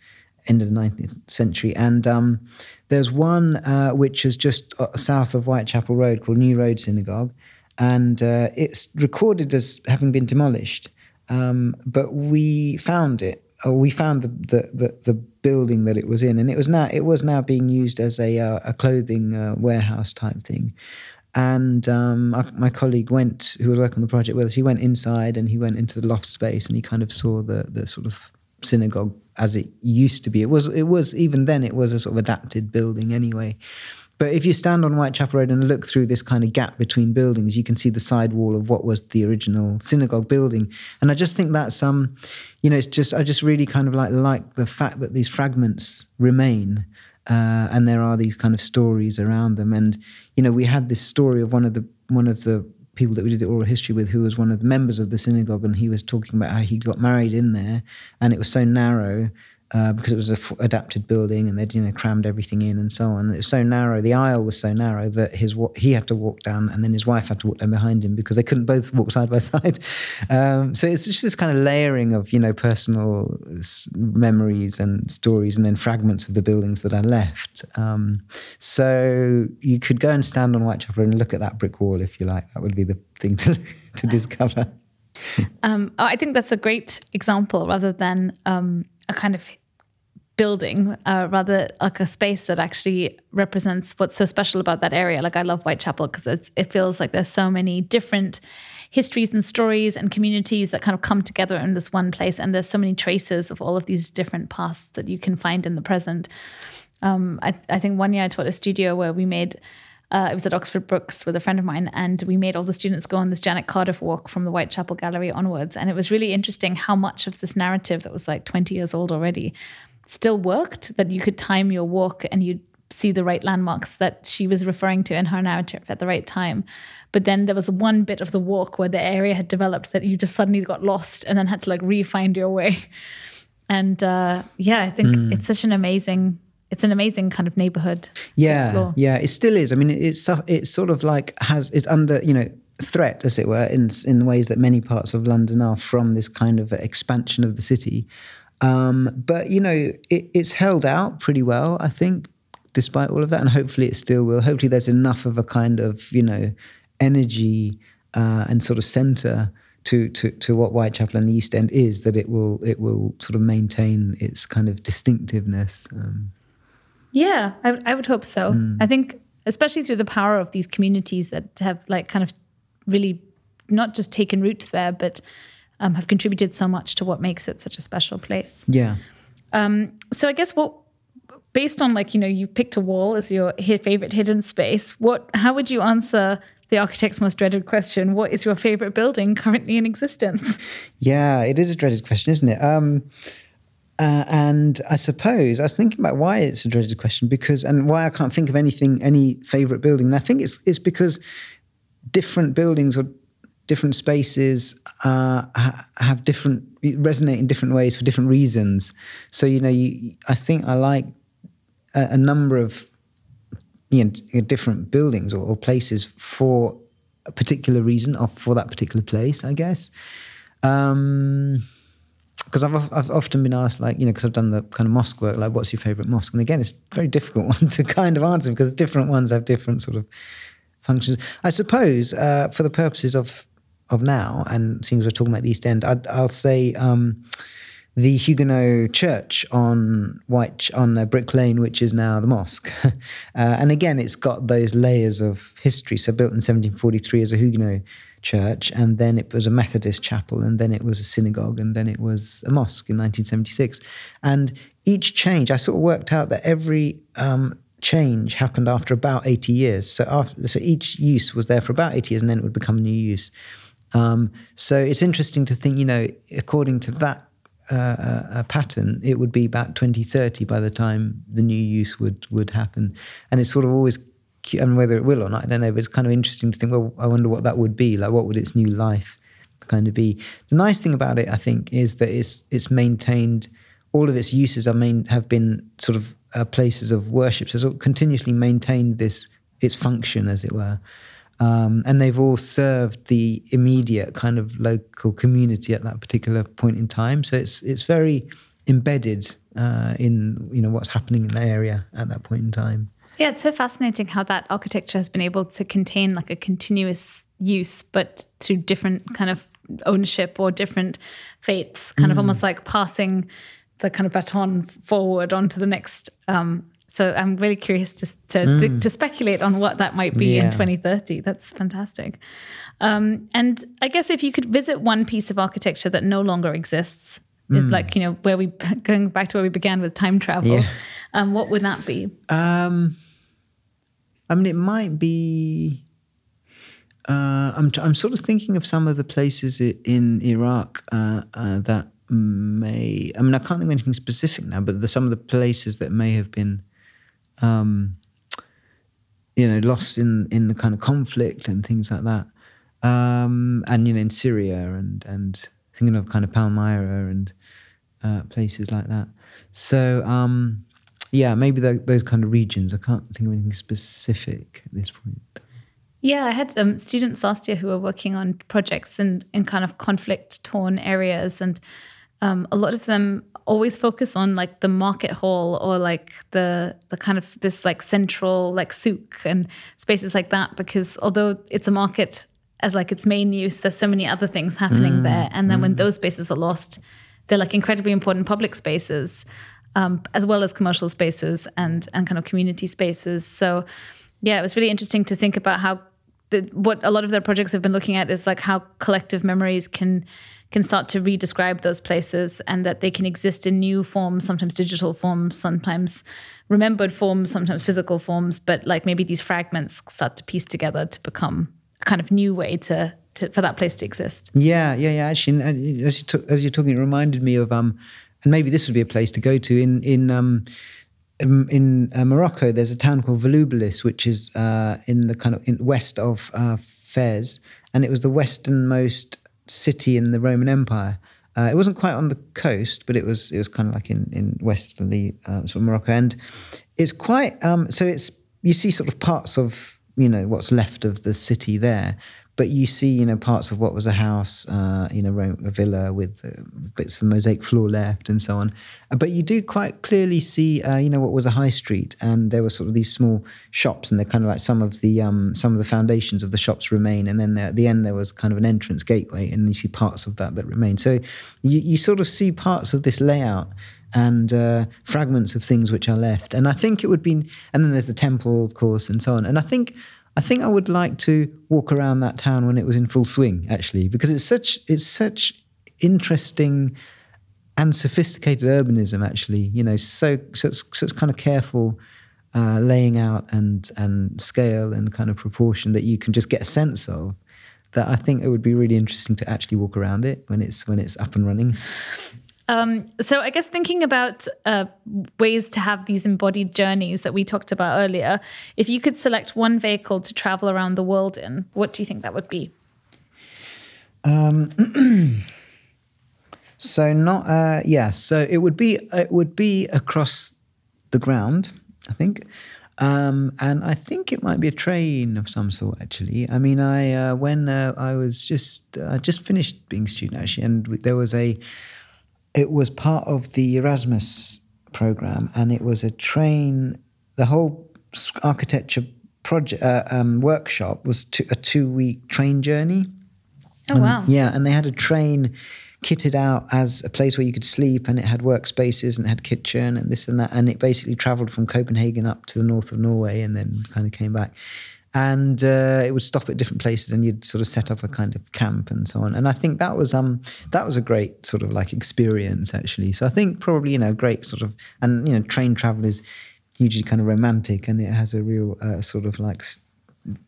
end of the 19th century. And um, there's one uh, which is just uh, south of Whitechapel Road called New Road Synagogue. And uh, it's recorded as having been demolished. Um, but we found it. Uh, we found the, the, the, the, building that it was in, and it was now it was now being used as a, uh, a clothing uh, warehouse type thing. And um, my, my, colleague went, who was working on the project with us, he went inside and he went into the loft space and he kind of saw the the sort of synagogue as it used to be. It was it was even then it was a sort of adapted building anyway. But if you stand on Whitechapel Road and look through this kind of gap between buildings, you can see the side wall of what was the original synagogue building. And I just think that's um, you know, it's just I just really kind of like like the fact that these fragments remain. Uh, and there are these kind of stories around them. And you know, we had this story of one of the one of the people that we did the oral history with, who was one of the members of the synagogue, and he was talking about how he got married in there, and it was so narrow uh, because it was a f- adapted building and they'd you know crammed everything in and so on. It was so narrow. The aisle was so narrow that his he had to walk down and then his wife had to walk down behind him because they couldn't both walk side by side. Um, so it's just this kind of layering of you know personal memories and stories and then fragments of the buildings that are left. Um, so you could go and stand on Whitechapel and look at that brick wall if you like. That would be the thing to to discover. Um, I think that's a great example rather than um, a kind of building, uh, rather like a space that actually represents what's so special about that area. Like I love Whitechapel because it feels like there's so many different histories and stories and communities that kind of come together in this one place, and there's so many traces of all of these different pasts that you can find in the present. Um, I, I think one year I taught a studio where we made. Uh, it was at Oxford Brookes with a friend of mine, and we made all the students go on this Janet Cardiff walk from the Whitechapel Gallery onwards. And it was really interesting how much of this narrative that was like 20 years old already still worked, that you could time your walk and you'd see the right landmarks that she was referring to in her narrative at the right time. But then there was one bit of the walk where the area had developed that you just suddenly got lost and then had to like re-find your way. And uh, yeah, I think mm. it's such an amazing it's an amazing kind of neighborhood yeah yeah it still is i mean it's it's sort of like has it's under you know threat as it were in in ways that many parts of london are from this kind of expansion of the city um, but you know, it, it's held out pretty well, I think, despite all of that, and hopefully it still will. Hopefully, there's enough of a kind of you know energy uh, and sort of center to, to to what Whitechapel and the East End is that it will it will sort of maintain its kind of distinctiveness. Um, yeah, I, I would hope so. Mm. I think especially through the power of these communities that have like kind of really not just taken root there, but um, have contributed so much to what makes it such a special place. Yeah. Um, so I guess what, based on like you know, you picked a wall as your favorite hidden space. What? How would you answer the architect's most dreaded question? What is your favorite building currently in existence? Yeah, it is a dreaded question, isn't it? Um, uh, and I suppose I was thinking about why it's a dreaded question because, and why I can't think of anything, any favorite building. And I think it's it's because different buildings or different spaces uh, have different resonate in different ways for different reasons. So you know, you, I think I like a, a number of you know different buildings or, or, places for a particular reason or for that particular place. I guess. Um, because I've, I've often been asked, like, you know, because I've done the kind of mosque work, like, what's your favorite mosque? And again, it's a very difficult one to kind of answer because different ones have different sort of functions. I suppose, uh, for the purposes of of now, and since we're talking about the East End, i will say um, the Huguenot Church on White on uh, Brick Lane, which is now the mosque. uh, and again, it's got those layers of history. So built in 1743 as a Huguenot church, and then it was a Methodist chapel, and then it was a synagogue, and then it was a mosque in 1976. And each change, I sort of worked out that every um, change happened after about 80 years. So after, so each use was there for about 80 years, and then it would become a new use. Um, so it's interesting to think, you know, according to that uh, uh, pattern, it would be about 2030 by the time the new use would would happen. And it's sort of always, and whether it will or not, I don't know, but it's kind of interesting to think, well, I wonder what that would be. Like, what would its new life kind of be? The nice thing about it, I think, is that it's it's maintained. All of its uses are main have been sort of uh, places of worship. So it's continuously maintained this its function, as it were. Um, and they've all served the immediate kind of local community at that particular point in time. So it's it's very embedded uh, in you know what's happening in the area at that point in time. Yeah, it's so fascinating how that architecture has been able to contain like a continuous use, but to different kind of ownership or different faiths, kind mm. of almost like passing the kind of baton forward onto the next. Um, so I'm really curious to to, mm. to speculate on what that might be yeah. in 2030. That's fantastic. Um, and I guess if you could visit one piece of architecture that no longer exists, mm. like you know where we going back to where we began with time travel, yeah. um, what would that be? Um, I mean, it might be. Uh, I'm I'm sort of thinking of some of the places in Iraq uh, uh, that may. I mean, I can't think of anything specific now, but the, some of the places that may have been, um, you know, lost in in the kind of conflict and things like that um, and you know in Syria and and thinking of kind of Palmyra and uh, places like that. So um, yeah, maybe the, those kind of regions. I can't think of anything specific at this point. Yeah, I had um, students last year who were working on projects in in kind of conflict torn areas, and um, a lot of them always focus on like the market hall or like the the kind of this like central like souk and spaces like that because although it's a market as like its main use. There's so many other things happening mm, there, and then mm. when those spaces are lost, they're like incredibly important public spaces, um, as well as commercial spaces and and kind of community spaces. So, yeah, it was really interesting to think about how the, what a lot of their projects have been looking at is like how collective memories can can start to redescribe those places and that they can exist in new forms, sometimes digital forms, sometimes remembered forms, sometimes physical forms, but like maybe these fragments start to piece together to become a kind of new way to, to for that place to exist. Yeah, yeah, yeah. Actually, as you t- as you're talking, it reminded me of um, and maybe this would be a place to go to in in um. In, uh, Morocco, there's a town called Volubilis, which is uh, in the kind of in west of uh, Fez, and it was the westernmost city in the Roman Empire. Uh, it wasn't quite on the coast, but it was it was kind of like in in westerly uh, sort of Morocco, and it's quite um, so it's you see sort of parts of you know what's left of the city there but you see you know parts of what was a house uh, you know a villa with uh, bits of mosaic floor left and so on uh, but you do quite clearly see uh, you know what was a high street and there were sort of these small shops and they're kind of like some of the um, some of the foundations of the shops remain and then there, at the end there was kind of an entrance gateway and you see parts of that that remain so you, you sort of see parts of this layout and uh, fragments of things which are left. And I think it would be, and then there's the temple, of course, and so on. And I think, I think I would like to walk around that town when it was in full swing, actually, because it's such, it's such interesting and sophisticated urbanism. Actually, you know, so such, such kind of careful. Uh, laying out and and scale and kind of proportion that you can just get a sense of that I think it would be really interesting to actually walk around it when it's when it's up and running. Um, so I guess thinking about uh, ways to have these embodied journeys that we talked about earlier, if you could select one vehicle to travel around the world in, what do you think that would be? Um, so not uh, yeah, so it would be it would be across the ground, I think. Um, and I think it might be a train of some sort. Actually, I mean, I uh, when uh, I was just I just finished being student actually, and there was a it was part of the Erasmus program, and it was a train. The whole architecture project uh, um, workshop was to, a two week train journey. Oh and, wow! Yeah, and they had a train kitted out as a place where you could sleep, and it had workspaces and it had kitchen and this and that, and it basically travelled from Copenhagen up to the north of Norway, and then kind of came back and uh, it would stop at different places and you'd sort of set up a kind of camp and so on and i think that was um that was a great sort of like experience actually so i think probably you know great sort of and you know train travel is hugely kind of romantic and it has a real uh, sort of like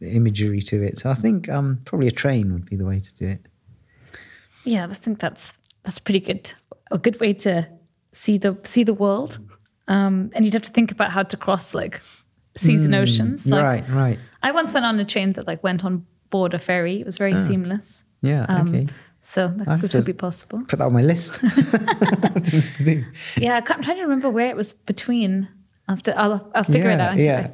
imagery to it so i think um probably a train would be the way to do it yeah i think that's that's pretty good a good way to see the see the world um and you'd have to think about how to cross like seas and hmm. oceans. Like, right, right. I once went on a train that like went on board a ferry. It was very ah. seamless. Yeah. Um, okay. So that could be possible. Put that on my list. Things to do. Yeah, I'm trying to remember where it was between. After I'll I'll figure yeah, it out. Yeah.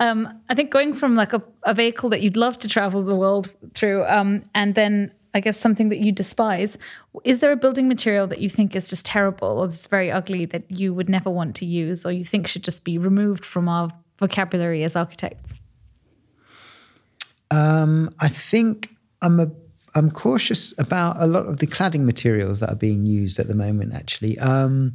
Um, I think going from like a, a vehicle that you'd love to travel the world through, um, and then I guess, something that you despise. Is there a building material that you think is just terrible or is very ugly that you would never want to use or you think should just be removed from our vocabulary as architects? Um, I think I'm a I'm cautious about a lot of the cladding materials that are being used at the moment. Actually, um,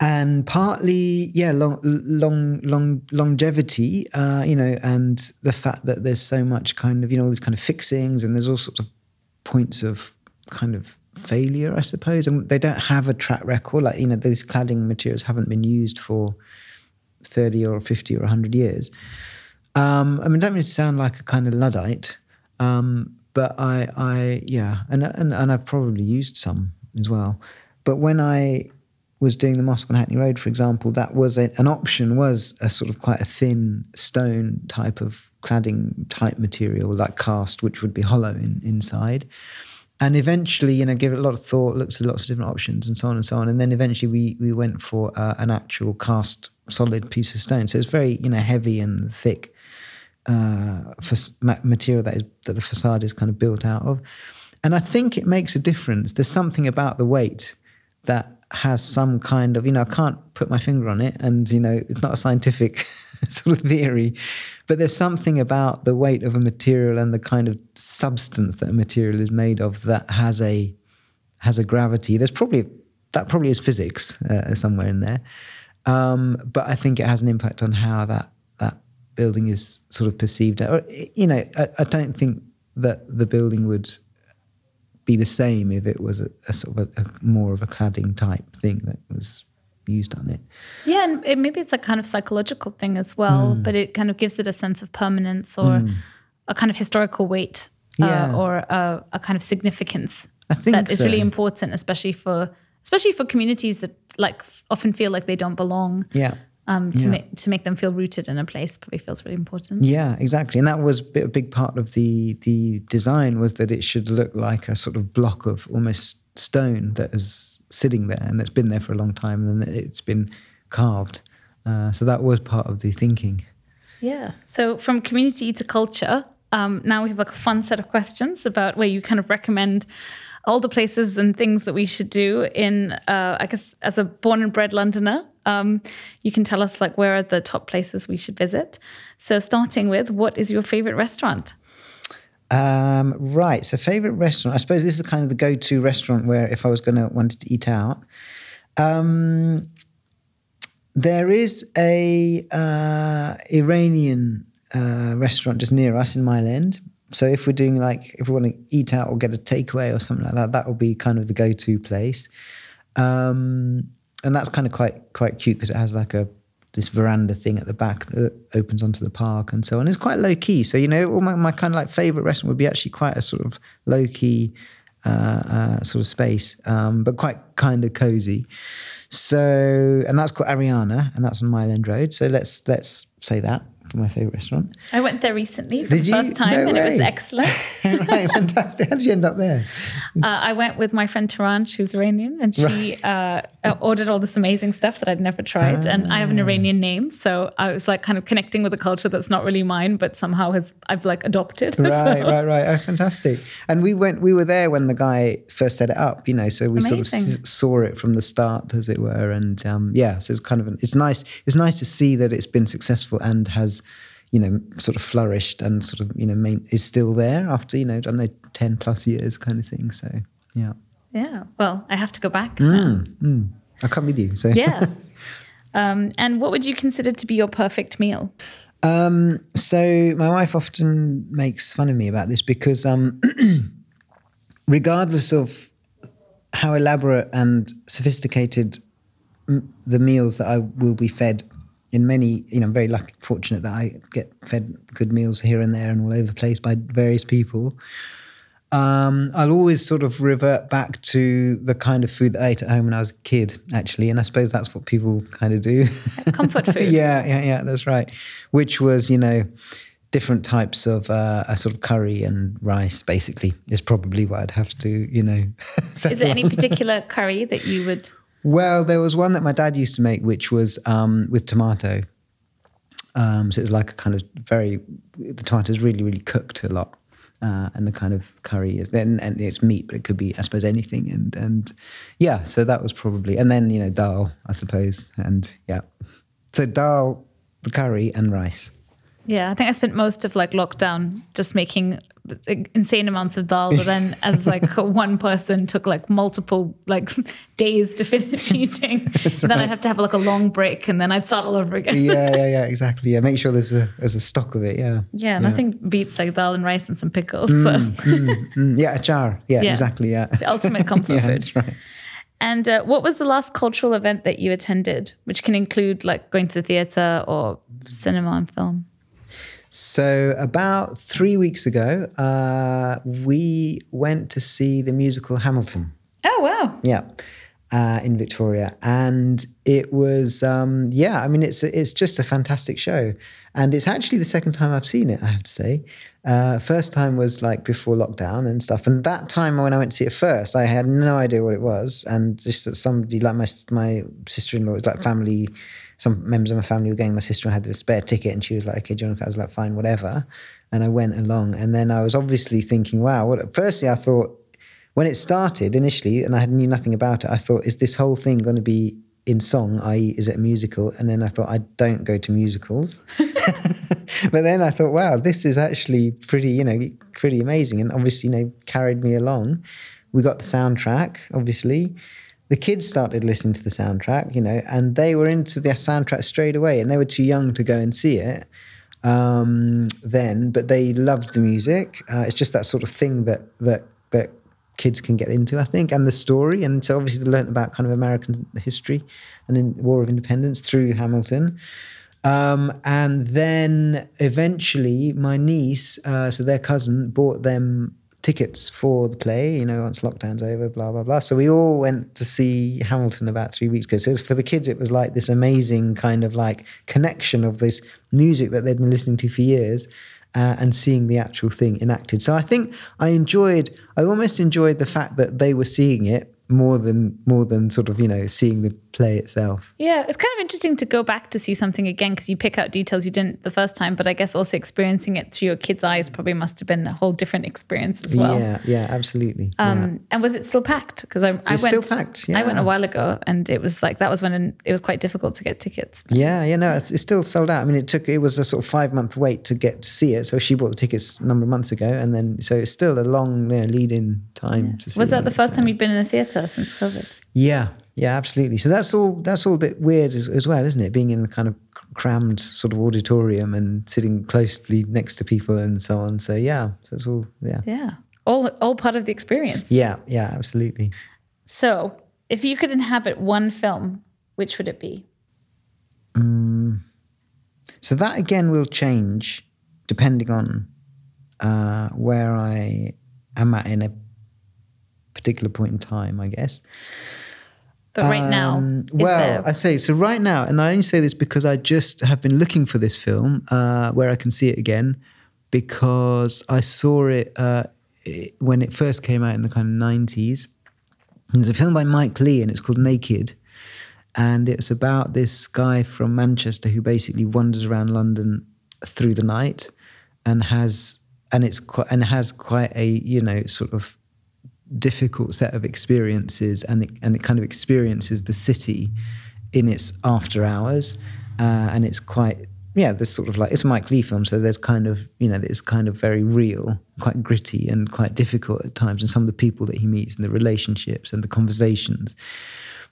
and partly, yeah, long, long, long longevity. Uh, you know, and the fact that there's so much kind of you know all these kind of fixings, and there's all sorts of points of kind of failure, I suppose. And they don't have a track record. Like you know, these cladding materials haven't been used for thirty or fifty or hundred years. Um, I mean, don't mean to sound like a kind of luddite, um, but I, I, yeah, and, and and I've probably used some as well. But when I was doing the mosque on Hackney Road, for example, that was a, an option was a sort of quite a thin stone type of cladding type material, like cast, which would be hollow in, inside. And eventually, you know, give it a lot of thought, looked at lots of different options, and so on and so on. And then eventually, we we went for uh, an actual cast solid piece of stone. So it's very, you know, heavy and thick uh, material that is that the facade is kind of built out of. And I think it makes a difference. There's something about the weight that has some kind of, you know, I can't put my finger on it, and you know, it's not a scientific sort of theory, but there's something about the weight of a material and the kind of substance that a material is made of that has a has a gravity. There's probably that probably is physics uh, somewhere in there, um, but I think it has an impact on how that building is sort of perceived. Or, you know, I, I don't think that the building would be the same if it was a, a sort of a, a, more of a cladding type thing that was used on it. Yeah, and it, maybe it's a kind of psychological thing as well, mm. but it kind of gives it a sense of permanence or mm. a kind of historical weight uh, yeah. or a, a, kind of significance I think that is so. really important, especially for especially for communities that like often feel like they don't belong. Yeah um, to yeah. make to make them feel rooted in a place probably feels really important. Yeah, exactly, and that was a big part of the the design was that it should look like a sort of block of almost stone that is sitting there and that's been there for a long time and it's been carved. Uh, so that was part of the thinking. Yeah. So from community to culture, um, now we have like a fun set of questions about where you kind of recommend all the places and things that we should do in, uh, I guess, as a born and bred Londoner. Um, you can tell us like where are the top places we should visit. So starting with, what is your favorite restaurant? Um, right. So favorite restaurant. I suppose this is kind of the go-to restaurant where if I was going to wanted to eat out. Um, there is a uh, Iranian uh, restaurant just near us in Mile End so if we're doing like if we want to eat out or get a takeaway or something like that, that will be kind of the go-to place. Um, and that's kind of quite quite cute because it has like a this veranda thing at the back that opens onto the park and so on. It's quite low key. So you know, my, my kind of like favorite restaurant would be actually quite a sort of low key uh, uh, sort of space, um, but quite kind of cozy. So and that's called Ariana, and that's on Mile End Road. So let's let's say that my favorite restaurant. I went there recently for did the you? first time no and way. it was excellent. right, fantastic. How did you end up there? Uh, I went with my friend Taran, who's Iranian, and she right. uh, ordered all this amazing stuff that I'd never tried. Ah. And I have an ah. Iranian name, so I was like kind of connecting with a culture that's not really mine, but somehow has I've like adopted. Right, so. right, right. Oh, fantastic. And we went, we were there when the guy first set it up, you know, so we amazing. sort of s- saw it from the start, as it were. And um, yeah, so it's kind of, an, it's nice. It's nice to see that it's been successful and has you know, sort of flourished and sort of, you know, main, is still there after, you know, I don't know, 10 plus years kind of thing. So, yeah. Yeah. Well, I have to go back. Mm, mm. I'll come with you. So, yeah. Um, and what would you consider to be your perfect meal? Um, so, my wife often makes fun of me about this because, um, regardless of how elaborate and sophisticated the meals that I will be fed in many, you know, I'm very lucky, fortunate that I get fed good meals here and there and all over the place by various people. Um, I'll always sort of revert back to the kind of food that I ate at home when I was a kid, actually, and I suppose that's what people kind of do. Comfort food. yeah, yeah, yeah, that's right. Which was, you know, different types of uh, a sort of curry and rice. Basically, is probably what I'd have to, you know. is there any particular curry that you would well, there was one that my dad used to make, which was um, with tomato. Um, so it was like a kind of very, the tomatoes really, really cooked a lot. Uh, and the kind of curry is then and it's meat, but it could be I suppose anything. And and yeah, so that was probably and then you know dal I suppose and yeah, so dal, the curry and rice. Yeah, I think I spent most of like lockdown just making insane amounts of dal, but then as like one person took like multiple like days to finish eating. Right. Then I'd have to have like a long break, and then I'd start all over again. yeah, yeah, yeah, exactly. Yeah, make sure there's a there's a stock of it. Yeah. Yeah, nothing yeah. beats like dal and rice and some pickles. Mm, so. mm, mm, yeah, achar. Yeah, yeah, exactly. Yeah, the ultimate comfort yeah, food. That's right. And uh, what was the last cultural event that you attended, which can include like going to the theatre or cinema and film? So, about three weeks ago, uh, we went to see the musical Hamilton. Oh, wow. Yeah. Uh, in Victoria, and it was um, yeah. I mean, it's it's just a fantastic show, and it's actually the second time I've seen it. I have to say, uh, first time was like before lockdown and stuff, and that time when I went to see it first, I had no idea what it was, and just that somebody like my my sister in law, like family some members of my family were going. My sister had a spare ticket, and she was like, "Okay, do you want to?" I was like, "Fine, whatever." And I went along, and then I was obviously thinking, "Wow!" What? Firstly, I thought when it started initially, and I knew nothing about it, I thought, "Is this whole thing going to be in song, i.e., is it a musical?" And then I thought, "I don't go to musicals," but then I thought, "Wow, this is actually pretty, you know, pretty amazing," and obviously, you know, carried me along. We got the soundtrack, obviously the kids started listening to the soundtrack, you know, and they were into the soundtrack straight away, and they were too young to go and see it um, then, but they loved the music. Uh, it's just that sort of thing that that that kids can get into, I think, and the story, and so obviously they learned about kind of American history and in War of Independence through Hamilton. Um, and then eventually, my niece, uh, so their cousin, bought them tickets for the play, you know, once lockdown's over, blah, blah, blah. So we all went to see Hamilton about three weeks ago. So for the kids, it was like this amazing kind of like connection of this music that they'd been listening to for years. Uh, and seeing the actual thing enacted. So I think I enjoyed, I almost enjoyed the fact that they were seeing it more than more than sort of you know seeing the play itself. Yeah it's kind of interesting to go back to see something again because you pick out details you didn't the first time but i guess also experiencing it through your kids eyes probably must have been a whole different experience as well. Yeah yeah absolutely. Um, yeah. and was it still packed? Because I, I it's went still packed yeah. i went a while ago and it was like that was when it was quite difficult to get tickets. Yeah yeah no it's, it's still sold out. I mean it took it was a sort of five month wait to get to see it. So she bought the tickets a number of months ago and then so it's still a long you know, lead in time yeah. to see was that it, the first so. time you'd been in a theatre since covid? Yeah, yeah, absolutely. So that's all. That's all a bit weird as, as well, isn't it? Being in a kind of crammed sort of auditorium and sitting closely next to people and so on. So yeah, so it's all yeah. Yeah, all all part of the experience. Yeah, yeah, absolutely. So, if you could inhabit one film, which would it be? Um, so that again will change depending on uh, where I am at in a particular point in time, I guess. But right um, now, well, there... I say so. Right now, and I only say this because I just have been looking for this film uh, where I can see it again, because I saw it, uh, it when it first came out in the kind of nineties. There's a film by Mike Leigh, and it's called Naked, and it's about this guy from Manchester who basically wanders around London through the night, and has and it's quite and has quite a you know sort of difficult set of experiences and it, and it kind of experiences the city in its after hours uh, and it's quite yeah this sort of like it's a Mike Leigh film so there's kind of you know it's kind of very real quite gritty and quite difficult at times and some of the people that he meets and the relationships and the conversations.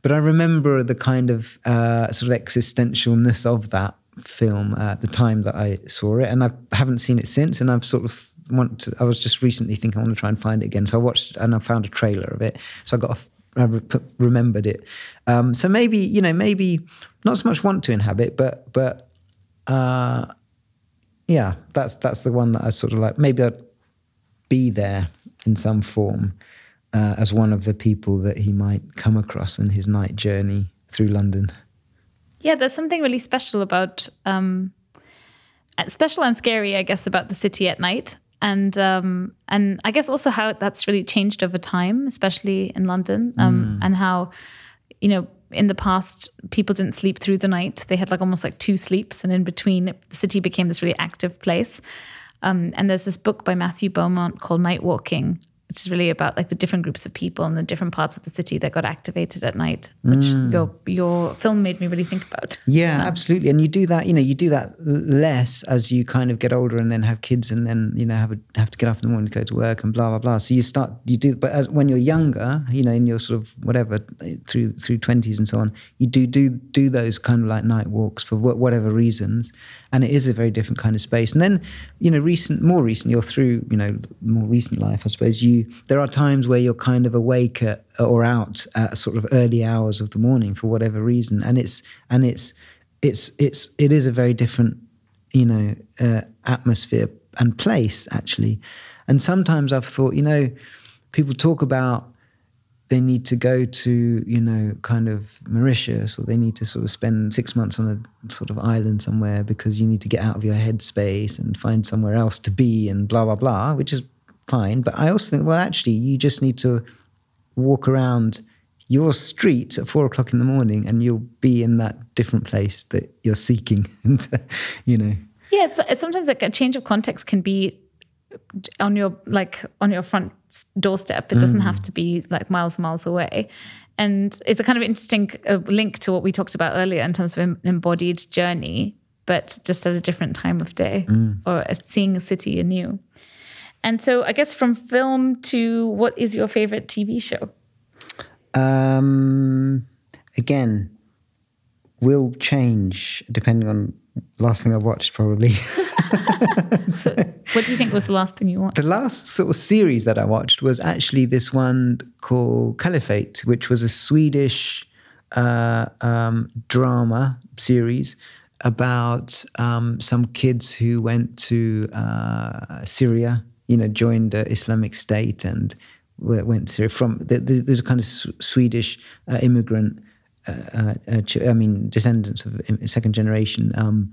But I remember the kind of uh, sort of existentialness of that film at the time that I saw it and I haven't seen it since and I've sort of want to, I was just recently thinking I want to try and find it again. So I watched and I found a trailer of it. So I got a, I re- remembered it. Um, so maybe you know maybe not so much want to inhabit, but but uh, yeah, that's that's the one that I sort of like. Maybe I'd be there in some form uh, as one of the people that he might come across in his night journey through London. Yeah, there's something really special about. Um, special and scary, I guess, about the city at night and um, and I guess also how that's really changed over time, especially in London, um, mm. and how you know in the past people didn't sleep through the night; they had like almost like two sleeps, and in between, the city became this really active place. Um, and there's this book by Matthew Beaumont called Night Walking, which is really about like the different groups of people in the different parts of the city that got activated at night, which Mm. your your film made me really think about. Yeah, So- absolutely. And you do that, you know, you do that less as you kind of get older and then have kids and then, you know, have a, have to get up in the morning to go to work and blah blah blah. So you start you do but as when you're younger, you know, in your sort of whatever through through 20s and so on, you do do do those kind of like night walks for wh- whatever reasons. And it is a very different kind of space. And then, you know, recent more recently or through, you know, more recent life, I suppose you there are times where you're kind of awake at, or out at sort of early hours of the morning for whatever reason. And it's and it's it's it's it is a very different you know uh, atmosphere and place actually. And sometimes i've thought you know people talk about they need to go to you know kind of mauritius or they need to sort of spend six months on a sort of island somewhere because you need to get out of your headspace and find somewhere else to be and blah blah blah which is fine but i also think well actually you just need to walk around your street at four o'clock in the morning and you'll be in that different place that you're seeking and uh, you know Yeah, it's, sometimes like a change of context can be on your like on your front doorstep. It doesn't have to be like miles and miles away. And it's a kind of interesting uh, link to what we talked about earlier in terms of an embodied journey, but just at a different time of day or seeing a city anew. And so, I guess from film to what is your favorite TV show? um again will change depending on last thing i watched probably So, what do you think was the last thing you watched? the last sort of series that I watched was actually this one called Caliphate, which was a Swedish uh, um, drama series about um, some kids who went to uh, Syria, you know, joined the Islamic State and went to from. The, the, there's a kind of Swedish uh, immigrant. Uh, uh, uh, I mean, descendants of second generation um,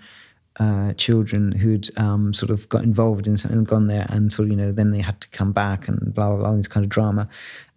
uh, children who'd um, sort of got involved in something and gone there, and sort of, you know, then they had to come back and blah, blah, blah, this kind of drama.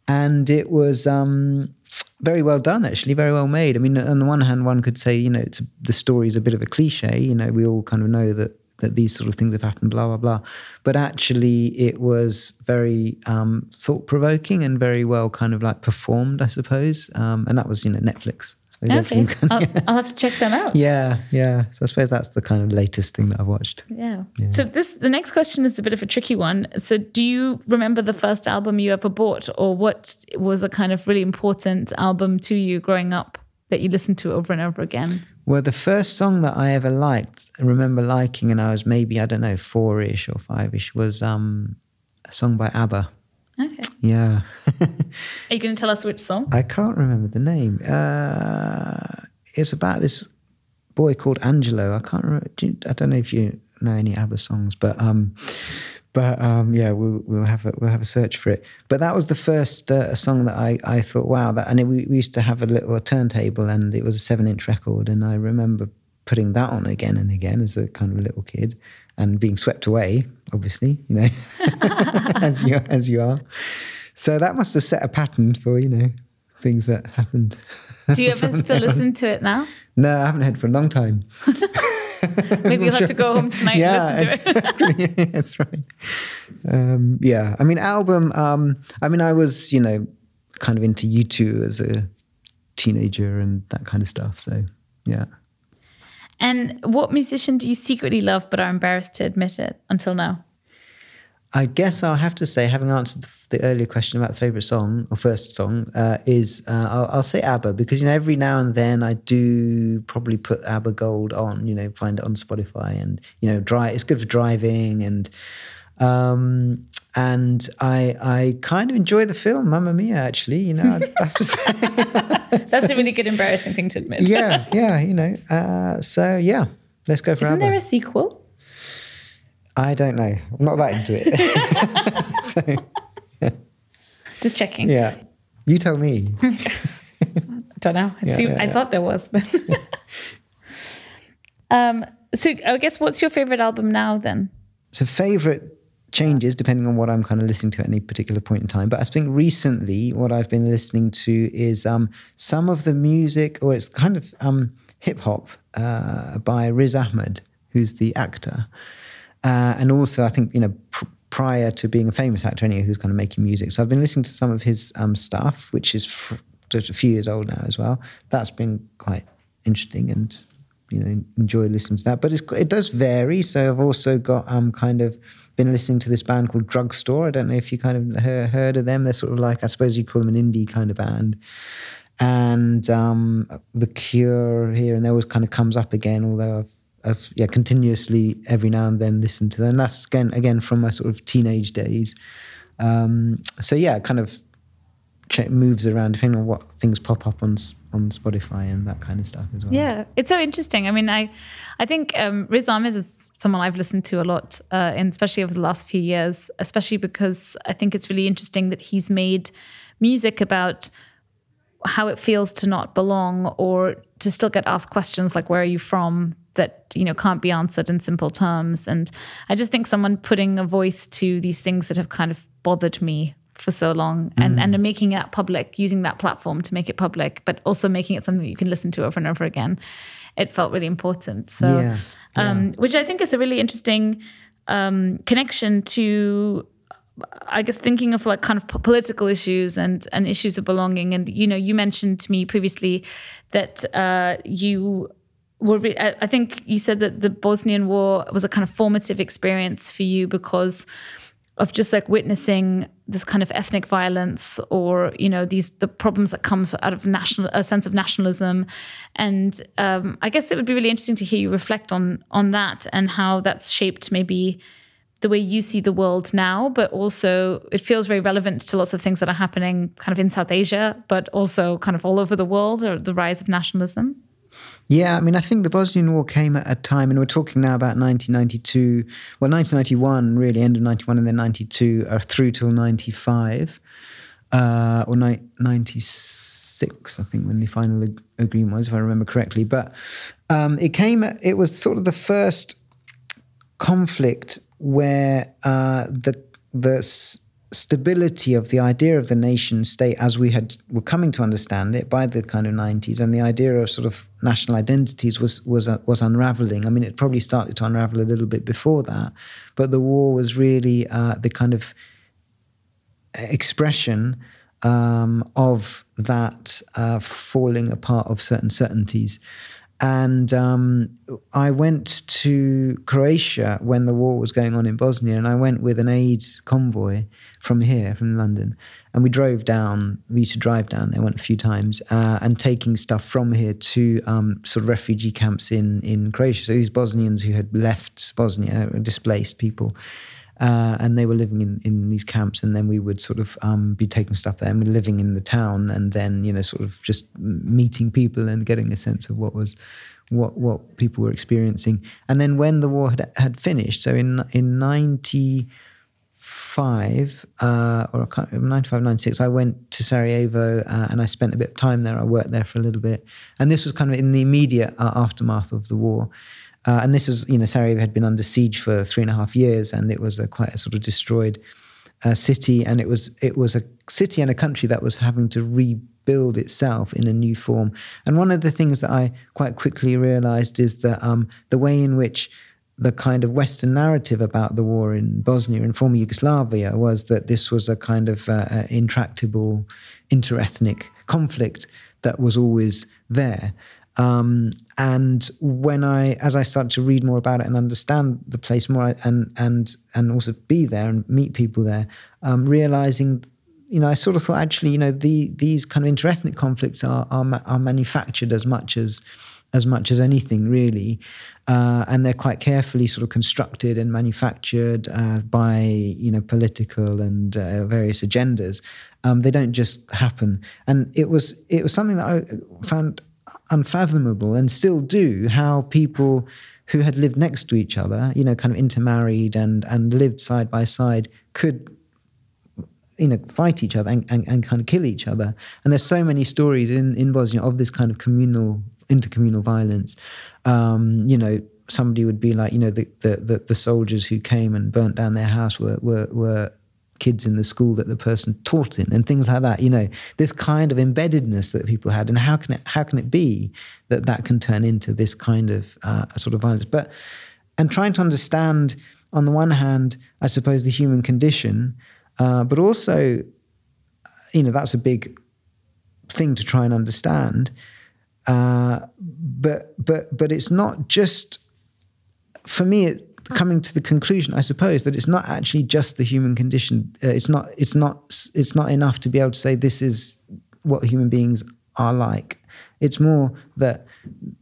And it was um, very well done, actually, very well made. I mean, on the one hand, one could say, you know, it's, the story is a bit of a cliche. You know, we all kind of know that that these sort of things have happened, blah blah blah. But actually, it was very um, thought provoking and very well kind of like performed, I suppose. Um, and that was, you know, Netflix. Suppose Okay, everything kind of- I'll, I'll have to check them out. yeah, yeah. So I suppose that's the kind of latest thing that I've watched. Yeah. So this the next question is a bit of a tricky one. So do you remember the first album you ever bought or what was a kind of really important album to you growing up that you listened to over and over again? Well, the first song that I ever liked, I remember liking, and I was maybe I don't know four ish or five ish, was um, a song by ABBA. Okay. Yeah, Are you going to tell us which song? I can't remember the name. Uh, it's about this boy called Angelo. I can't remember. do you- I don't know if you know any ABBA songs, but um, but um, yeah, we'll we'll have a we'll have a search for it. But that was the first uh, song that I I thought, wow, that and it, we, we used to have a little turntable, and it was a seven inch record, and I remember putting that on again and again as a kind of a little kid, and being swept away, obviously, you know, as you as you are. So that must have set a pattern for you know things that happened. Do you ever still listen to it now? No, I haven't heard for a long time. Maybe you'll have to go home tonight and listen to it. that's right. Um, yeah, I mean, album. Um, I mean, I was, you know, kind of into U2 as a teenager and that kind of stuff. So, yeah. And what musician do you secretly love but are embarrassed to admit it until now? I guess I'll have to say, having answered the earlier question about the favorite song or first song, uh, is uh, I'll, I'll say ABBA because you know every now and then I do probably put ABBA Gold on. You know, find it on Spotify and you know, drive. It's good for driving and um, and I I kind of enjoy the film Mamma Mia. Actually, you know, I have to say, That's a really good embarrassing thing to admit. yeah, yeah, you know. Uh, so yeah, let's go for Isn't ABBA. there a sequel? I don't know. I'm not that into it. so Just checking. yeah, you tell me. don't know. I, assume, yeah, I thought there was, but. um. So I guess what's your favorite album now then? So favorite changes depending on what I'm kind of listening to at any particular point in time. But I think recently what I've been listening to is um, some of the music, or it's kind of um, hip hop uh, by Riz Ahmed, who's the actor. Uh, and also I think you know. Pr- prior to being a famous actor, anyway, who's kind of making music. So I've been listening to some of his um, stuff, which is fr- just a few years old now as well. That's been quite interesting and you know enjoy listening to that. But it does vary. So I've also got um kind of been listening to this band called Drugstore. I don't know if you kind of heard of them. They're sort of like I suppose you call them an indie kind of band. And um, the Cure here and there always kind of comes up again, although I've I've yeah continuously every now and then listen to them. And that's again again from my sort of teenage days. Um, so yeah, kind of moves around depending on what things pop up on on Spotify and that kind of stuff as well. Yeah, it's so interesting. I mean, I I think um, Riz Ahmed is someone I've listened to a lot, uh, and especially over the last few years, especially because I think it's really interesting that he's made music about how it feels to not belong or to still get asked questions like where are you from that you know can't be answered in simple terms and i just think someone putting a voice to these things that have kind of bothered me for so long and mm. and making it public using that platform to make it public but also making it something that you can listen to over and over again it felt really important so yeah, yeah. Um, which i think is a really interesting um, connection to I guess thinking of like kind of political issues and and issues of belonging, and you know, you mentioned to me previously that uh, you were. Re- I think you said that the Bosnian War was a kind of formative experience for you because of just like witnessing this kind of ethnic violence or you know these the problems that comes out of national a sense of nationalism and um, i guess it would be really interesting to hear you reflect on on that and how that's shaped maybe the way you see the world now, but also it feels very relevant to lots of things that are happening kind of in South Asia, but also kind of all over the world, or the rise of nationalism? Yeah, I mean, I think the Bosnian War came at a time, and we're talking now about 1992, well, 1991, really, end of 91 and then 92, uh, through till 95, uh, or ni- 96, I think, when the final ag- agreement was, if I remember correctly. But um, it came, it was sort of the first conflict where uh, the the stability of the idea of the nation state as we had were coming to understand it by the kind of 90s and the idea of sort of national identities was was uh, was unraveling. I mean it probably started to unravel a little bit before that but the war was really uh, the kind of expression um, of that uh, falling apart of certain certainties and um, I went to Croatia when the war was going on in Bosnia, and I went with an aid convoy from here, from London. And we drove down, we used to drive down there, went a few times, uh, and taking stuff from here to um, sort of refugee camps in, in Croatia. So these Bosnians who had left Bosnia, displaced people. Uh, and they were living in, in these camps, and then we would sort of um, be taking stuff there, and living in the town, and then you know sort of just meeting people and getting a sense of what was what what people were experiencing. And then when the war had had finished, so in in ninety five uh, or 95, 96, I went to Sarajevo uh, and I spent a bit of time there. I worked there for a little bit, and this was kind of in the immediate uh, aftermath of the war. Uh, and this was, you know, Sarajevo had been under siege for three and a half years, and it was a quite a sort of destroyed uh, city, and it was it was a city and a country that was having to rebuild itself in a new form. And one of the things that I quite quickly realized is that um, the way in which the kind of Western narrative about the war in Bosnia and former Yugoslavia was that this was a kind of uh, uh intractable interethnic conflict that was always there. Um, and when I, as I start to read more about it and understand the place more, and and and also be there and meet people there, um, realizing, you know, I sort of thought actually, you know, the these kind of interethnic conflicts are are, are manufactured as much as as much as anything really, uh, and they're quite carefully sort of constructed and manufactured uh, by you know political and uh, various agendas. Um, they don't just happen, and it was it was something that I found unfathomable and still do how people who had lived next to each other, you know, kind of intermarried and and lived side by side, could you know fight each other and, and, and kind of kill each other. And there's so many stories in in Bosnia of this kind of communal intercommunal violence. Um, you know, somebody would be like, you know, the, the the, the soldiers who came and burnt down their house were were were kids in the school that the person taught in and things like that you know this kind of embeddedness that people had and how can it how can it be that that can turn into this kind of uh, sort of violence but and trying to understand, on the one hand, I suppose the human condition, uh, but also, you know, that's a big thing to try and understand. Uh, but but but it's not just for me. It, coming to the conclusion, I suppose, that it's not actually just the human condition. Uh, it's not. It's not. It's not enough to be able to say this is what human beings are like. It's more that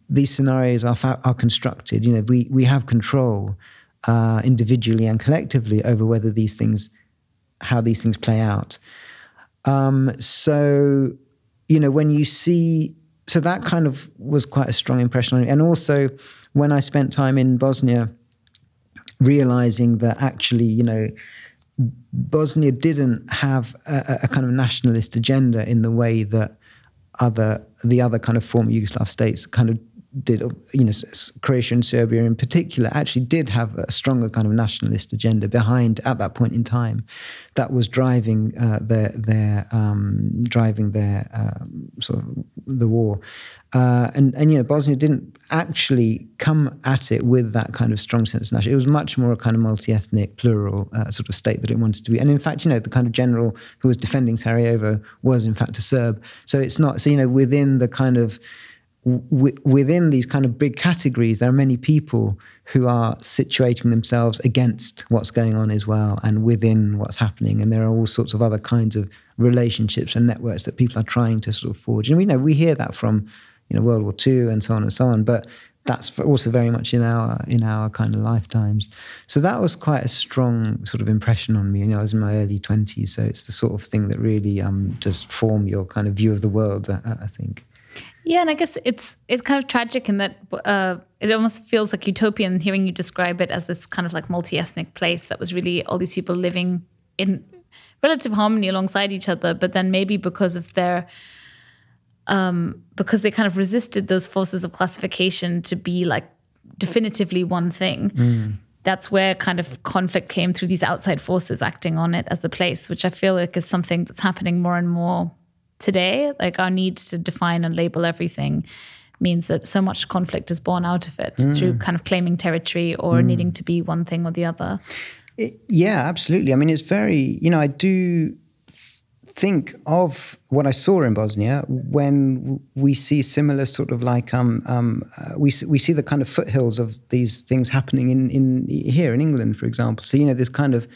these scenarios are fa- are constructed. You know, we we have control uh, individually and collectively over whether these things, how these things play out. Um, so, you know, when you see, so that kind of was quite a strong impression on me. And also, when I spent time in Bosnia, realizing that actually, you know, Bosnia didn't have a, a, kind of nationalist agenda in the way that other the other kind of former Yugoslav states kind of did, you know, Croatia and Serbia in particular actually did have a stronger kind of nationalist agenda behind at that point in time, that was driving uh, their their um, driving their um, sort of the war, uh, and and you know Bosnia didn't actually come at it with that kind of strong sense of nationality. It was much more a kind of multi-ethnic, plural uh, sort of state that it wanted to be, and in fact, you know, the kind of general who was defending Sarajevo was in fact a Serb. So it's not so you know within the kind of w- within these kind of big categories, there are many people who are situating themselves against what's going on as well and within what's happening. And there are all sorts of other kinds of relationships and networks that people are trying to sort of forge. And we know we hear that from you know World War II and so on and so on, but that's also very much in our in our kind of lifetimes. So that was quite a strong sort of impression on me. You know, I was in my early twenties, so it's the sort of thing that really um, does form your kind of view of the world. I, I think. Yeah, and I guess it's it's kind of tragic in that uh, it almost feels like utopian hearing you describe it as this kind of like multi-ethnic place that was really all these people living in relative harmony alongside each other, but then maybe because of their um, because they kind of resisted those forces of classification to be like definitively one thing. Mm. That's where kind of conflict came through these outside forces acting on it as a place, which I feel like is something that's happening more and more today, like our need to define and label everything means that so much conflict is born out of it mm. through kind of claiming territory or mm. needing to be one thing or the other. It, yeah, absolutely. I mean, it's very, you know, I do think of what I saw in Bosnia when we see similar sort of like um, um, uh, we we see the kind of foothills of these things happening in in here in England, for example. So you know, this kind of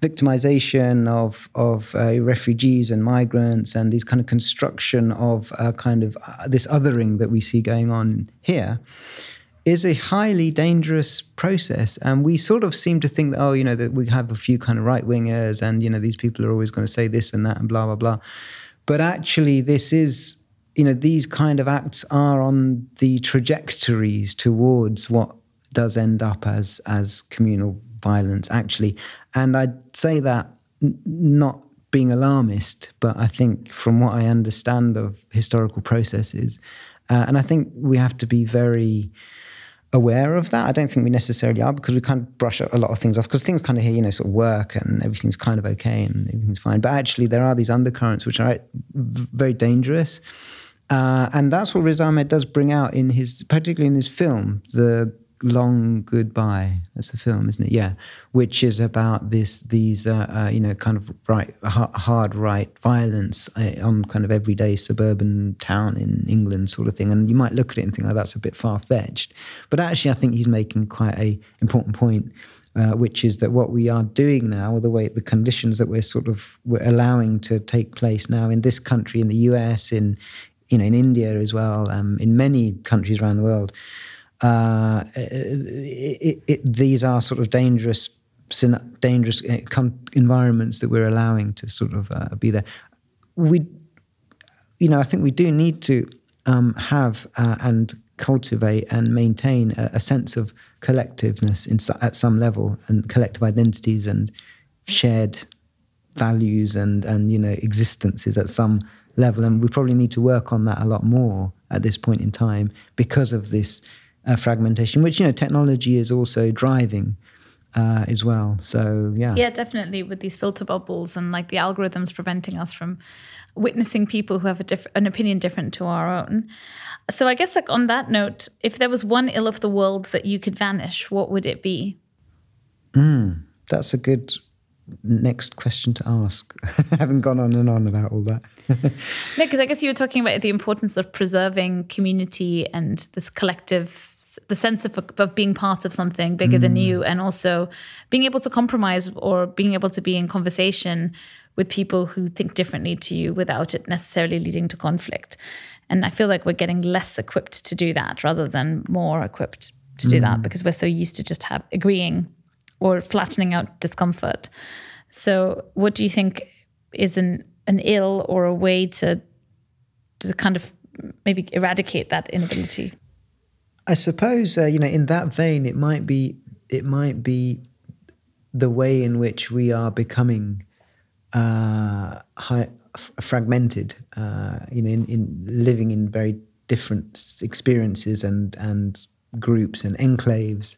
victimization of of uh, refugees and migrants and this kind of construction of uh, kind of uh, this othering that we see going on here is a highly dangerous process. And we sort of seem to think that oh you know that we have a few kind of right wingers and you know these people are always going to say this and that and blah blah blah. But actually this is you know these kind of acts are on the trajectories towards what does end up as as communal violence actually and I'd say that n- not being alarmist, but I think from what I understand of historical processes, uh, and I think we have to be very aware of that. I don't think we necessarily are because we kind of brush a lot of things off because things kind of here, you know, sort of work and everything's kind of okay and everything's fine. But actually, there are these undercurrents which are very dangerous. Uh, and that's what Riz Ahmed does bring out in his, particularly in his film, the Long Goodbye. That's the film, isn't it? Yeah, which is about this these uh, uh, you know kind of right hard right violence uh, on kind of everyday suburban town in England sort of thing. And you might look at it and think, oh, that's a bit far fetched, but actually, I think he's making quite a important point. Uh, which is that what we are doing now, or the way the conditions that we're sort of we're allowing to take place now in this country, in the US, in you know in India as well, um, in many countries around the world, uh, it, it, these are sort of dangerous, dangerous uh, environments that we're allowing to sort of uh, be there. We, you know, I think we do need to um, have uh, and cultivate and maintain a, a sense of collectiveness in, at some level and collective identities and shared values and and you know existences at some level and we probably need to work on that a lot more at this point in time because of this uh, fragmentation, which you know technology is also driving. uh, as well. So yeah, Yeah, definitely with these filter bubbles and like the algorithms preventing us from witnessing people who have a diff- an opinion different to our own. So I guess like on that note, if there was one ill of the world that you could vanish, what would it be? that's a good next question to ask. I haven't gone on and on about all that. No, because I guess you were talking about the importance of preserving community and this collective, the sense of, of being part of something bigger than mm. you, and also being able to compromise or being able to be in conversation with people who think differently to you without it necessarily leading to conflict. And I feel like we're getting less equipped to do that rather than more equipped to do that mm. because we're so used to just have agreeing or flattening out discomfort. So, what do you think is an an ill or a way to to kind of maybe eradicate that inability? I suppose uh, you know in that vein it might be it might be the way in which we are becoming uh, high, f- fragmented. Uh, you know, in, in living in very different experiences and and groups and enclaves.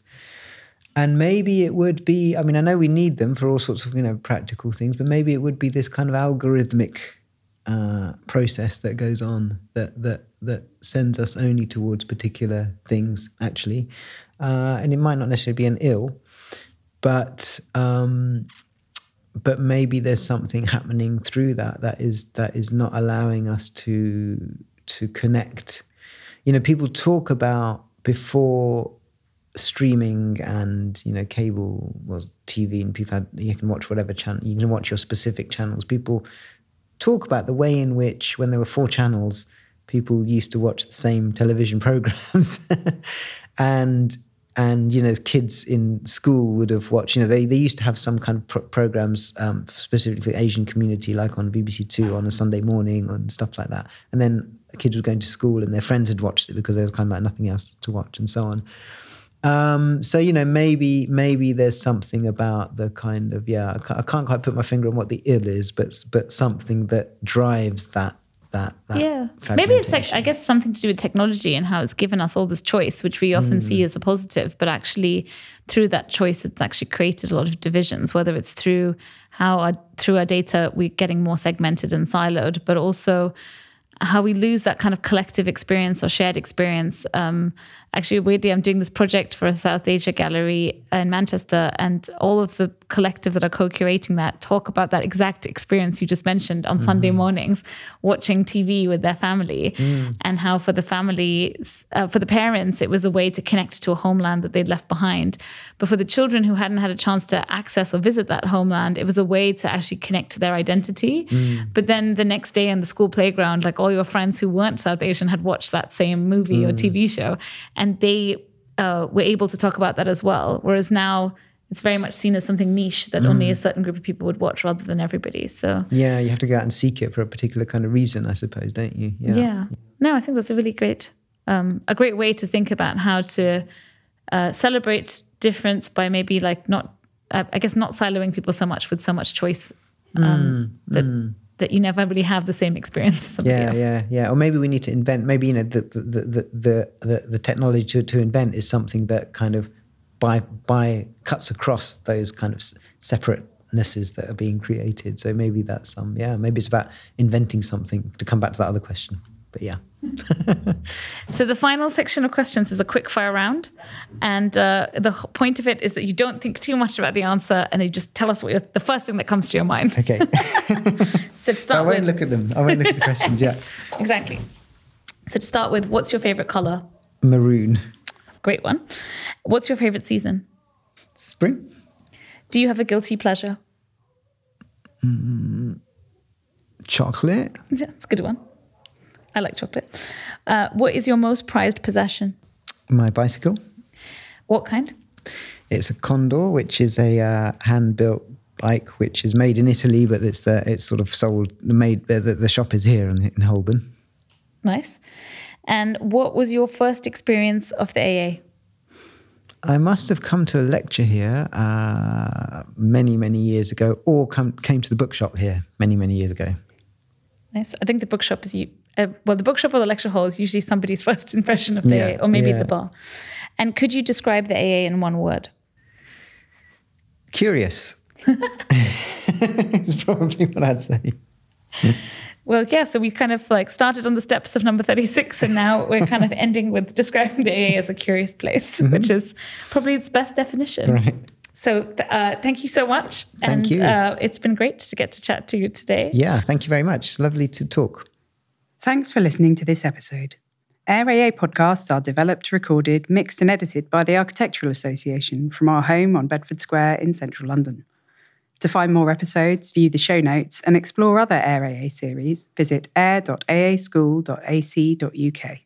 And maybe it would be. I mean, I know we need them for all sorts of you know practical things, but maybe it would be this kind of algorithmic uh, process that goes on that that that sends us only towards particular things actually, uh, and it might not necessarily be an ill, but um, but maybe there's something happening through that that is that is not allowing us to to connect. You know, people talk about before streaming and you know cable was TV and people had you can watch whatever channel you can watch your specific channels. People talk about the way in which when there were four channels, people used to watch the same television programs, and and you know kids in school would have watched. You know they they used to have some kind of pro- programs um, specifically Asian community, like on BBC Two on a Sunday morning and stuff like that. And then kids were going to school and their friends had watched it because there was kind of like nothing else to watch and so on. Um, so you know, maybe maybe there's something about the kind of yeah, I can't, I can't quite put my finger on what the ill is, but but something that drives that that, that Yeah. Maybe it's like. I guess, something to do with technology and how it's given us all this choice, which we often see as a positive, but actually through that choice, it's actually created a lot of divisions, whether it's through how our, through our data, we're getting more segmented and siloed, but also how we lose that kind of collective experience or shared experience. Um, actually, weirdly, I'm doing this project for a South Asia gallery in Manchester, and all of the collective that are co-curating that talk about that exact experience you just mentioned on Sunday mm-hmm. mornings, watching TV with their family, mm. and how for the family uh, for the parents, it was a way to connect to a homeland that they'd left behind. But for the children who hadn't had a chance to access or visit that homeland, it was a way to actually connect to their identity. Mm. But then the next day in the school playground, like all your friends who weren't South Asian had watched that same movie or mm. TV show, and they uh, were able to talk about that as well. Whereas now it's very much seen as something niche that only a certain group of people would watch rather than everybody. So yeah, you have to go out and seek it for a particular kind of reason, I suppose, don't you? yeah. yeah. No, I think that's a really great, um, a great way to think about how to uh, celebrate difference by maybe like not, uh, I guess, not siloing people so much with so much choice um, that that you never really have the same experience as somebody Yeah, else. yeah, yeah. Or maybe we need to invent. Maybe you know the the the the the, the technology to, to invent is something that kind of by by cuts across those kind of s- separatenesses that are being created. So maybe that's um yeah. Maybe it's about inventing something. To come back to that other question, but yeah. So the final section of questions is a quick fire round, and uh, the point of it is that you don't think too much about the answer, and you just tell us what you're, the first thing that comes to your mind. Okay. So to start I won't with, look at them. I won't look at the questions. Yeah. exactly. So to start with, what's your favorite color? Maroon. Great one. What's your favorite season? Spring. Do you have a guilty pleasure? Chocolate. Yeah, it's a good one. I like chocolate. Uh, what is your most prized possession? My bicycle. What kind? It's a Condor, which is a uh, hand-built bike, which is made in Italy, but it's the it's sort of sold made. The, the, shop is here in, in Holborn. Nice. And what was your first experience of the AA? I must have come to a lecture here uh, many many years ago, or come, came to the bookshop here many many years ago. Nice. I think the bookshop is you. Uh, well, the bookshop or the lecture hall is usually somebody's first impression of the Yeah, AA, or maybe yeah. the bar. And could you describe the AA in one word? Curious. it's probably what I'd say. Well, yeah, so we kind of like started on the steps of number 36 and now we're kind of ending with describing the AA as a curious place, mm-hmm. which is probably its best definition. Right. So uh, thank you so much. Thank and, you. Uh, it's been great to get to chat to you today. Yeah, thank you very much. Lovely to talk. Thanks for listening to this episode. AirAA podcasts are developed, recorded, mixed, and edited by the Architectural Association from our home on Bedford Square in central London. To find more episodes, view the show notes, and explore other AirAA series, visit air.aaschool.ac.uk.